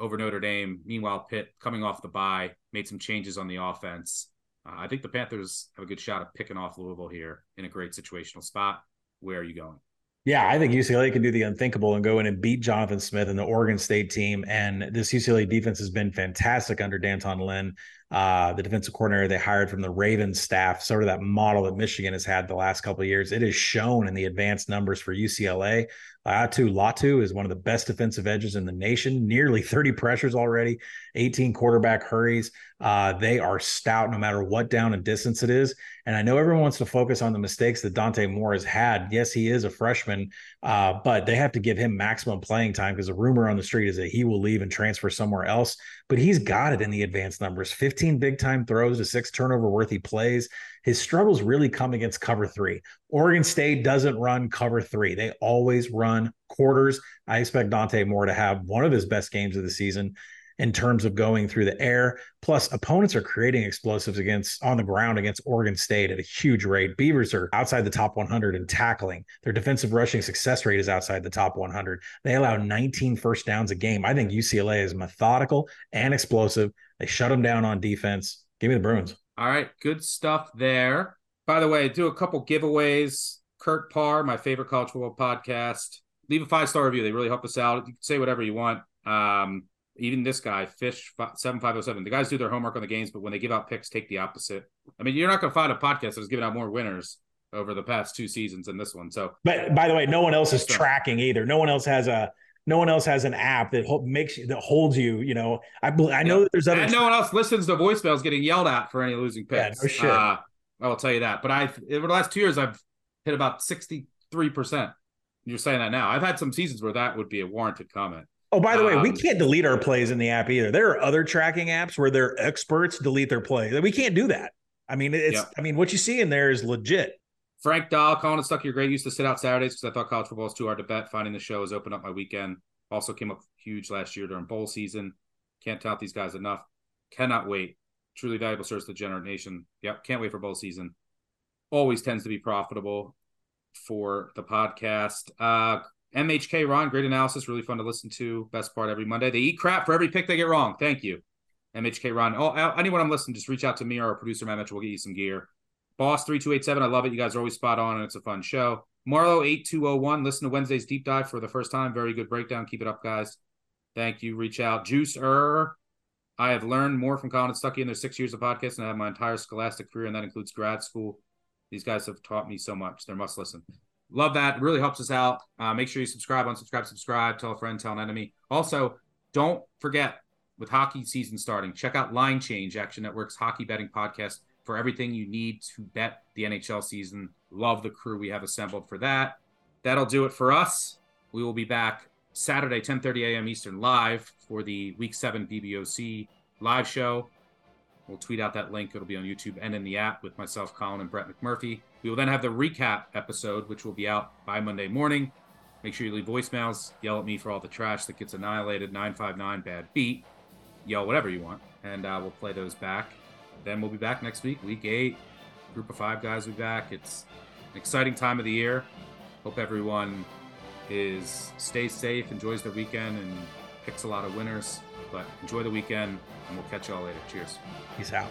over Notre Dame. Meanwhile, Pitt coming off the bye made some changes on the offense. Uh, I think the Panthers have a good shot of picking off Louisville here in a great situational spot. Where are you going? Yeah, I think UCLA can do the unthinkable and go in and beat Jonathan Smith and the Oregon State team. And this UCLA defense has been fantastic under D'Anton Lynn, uh, the defensive coordinator they hired from the Ravens staff, sort of that model that Michigan has had the last couple of years. It is shown in the advanced numbers for UCLA. Laiatu Latu is one of the best defensive edges in the nation, nearly 30 pressures already, 18 quarterback hurries. Uh, they are stout no matter what down and distance it is. And I know everyone wants to focus on the mistakes that Dante Moore has had. Yes, he is a freshman, uh, but they have to give him maximum playing time because the rumor on the street is that he will leave and transfer somewhere else. But he's got it in the advanced numbers 15 big time throws to six turnover worthy plays. His struggles really come against cover three. Oregon State doesn't run cover three, they always run quarters. I expect Dante Moore to have one of his best games of the season in terms of going through the air. Plus, opponents are creating explosives against on the ground against Oregon State at a huge rate. Beavers are outside the top 100 in tackling. Their defensive rushing success rate is outside the top 100. They allow 19 first downs a game. I think UCLA is methodical and explosive. They shut them down on defense. Give me the Bruins. All right, good stuff there. By the way, do a couple giveaways. Kurt Parr, my favorite college football podcast. Leave a five star review. They really help us out. You can say whatever you want. Um, even this guy, Fish seven five zero seven. The guys do their homework on the games, but when they give out picks, take the opposite. I mean, you're not going to find a podcast that's giving out more winners over the past two seasons than this one. So, but by the way, no one else is tracking either. No one else has a no one else has an app that makes that holds you. You know, I I know yeah. that there's other and no one else listens to voicemails getting yelled at for any losing picks. Yeah, no shit. Uh, I will tell you that. But I over the last two years, I've hit about sixty three percent. You're saying that now. I've had some seasons where that would be a warranted comment. Oh, by the um, way, we um, can't delete our plays in the app either. There are other tracking apps where their experts delete their plays. We can't do that. I mean, it's. I mean, what you see in there is legit. Frank Dahl, Collin and Stuckey, you're great. Used to sit out Saturdays because I thought college football was too hard to bet. Finding the show has opened up my weekend. Also came up huge last year during bowl season. Can't tout these guys enough. Cannot wait. Truly valuable service to the Degenerate Nation. Yep, can't wait for bowl season. Always tends to be profitable for the podcast. Uh, MHK Ron, great analysis, really fun to listen to. Best part every Monday. They eat crap for every pick they get wrong. Thank you, MHK Ron. Oh, anyone I'm listening, just reach out to me or our producer Matt Mitchell. We'll get you some gear. Boss three two eight seven. I love it. You guys are always spot on, and it's a fun show. Marlowe eight two zero oh one. Listen to Wednesday's deep dive for the first time. Very good breakdown. Keep it up, guys. Thank you. Reach out. Juice er. I have learned more from Collin and Stuckey in their six years of podcasting. and I have my entire scholastic career, and that includes grad school. These guys have taught me so much. They're must listen. Love that. It really helps us out. Uh, make sure you subscribe, unsubscribe, subscribe, tell a friend, tell an enemy. Also, don't forget with hockey season starting, check out Line Change, Action Network's hockey betting podcast for everything you need to bet the NHL season. Love the crew we have assembled for that. That'll do it for us. We will be back Saturday, 10:30 a.m. Eastern, live for the Week Seven BBOC live show. We'll tweet out that link. It'll be on YouTube and in the app with myself, Collin, and Brett McMurphy. We will then have the recap episode, which will be out by Monday morning. Make sure you leave voicemails. Yell at me for all the trash that gets annihilated. 959 bad beat. Yell whatever you want, and uh, we'll play those back. Then we'll be back next week, week eight. Group of five guys will be back. It's an exciting time of the year. Hope everyone is stays safe, enjoys their weekend, and picks a lot of winners. But enjoy the weekend, and we'll catch y'all later. Cheers. Peace out.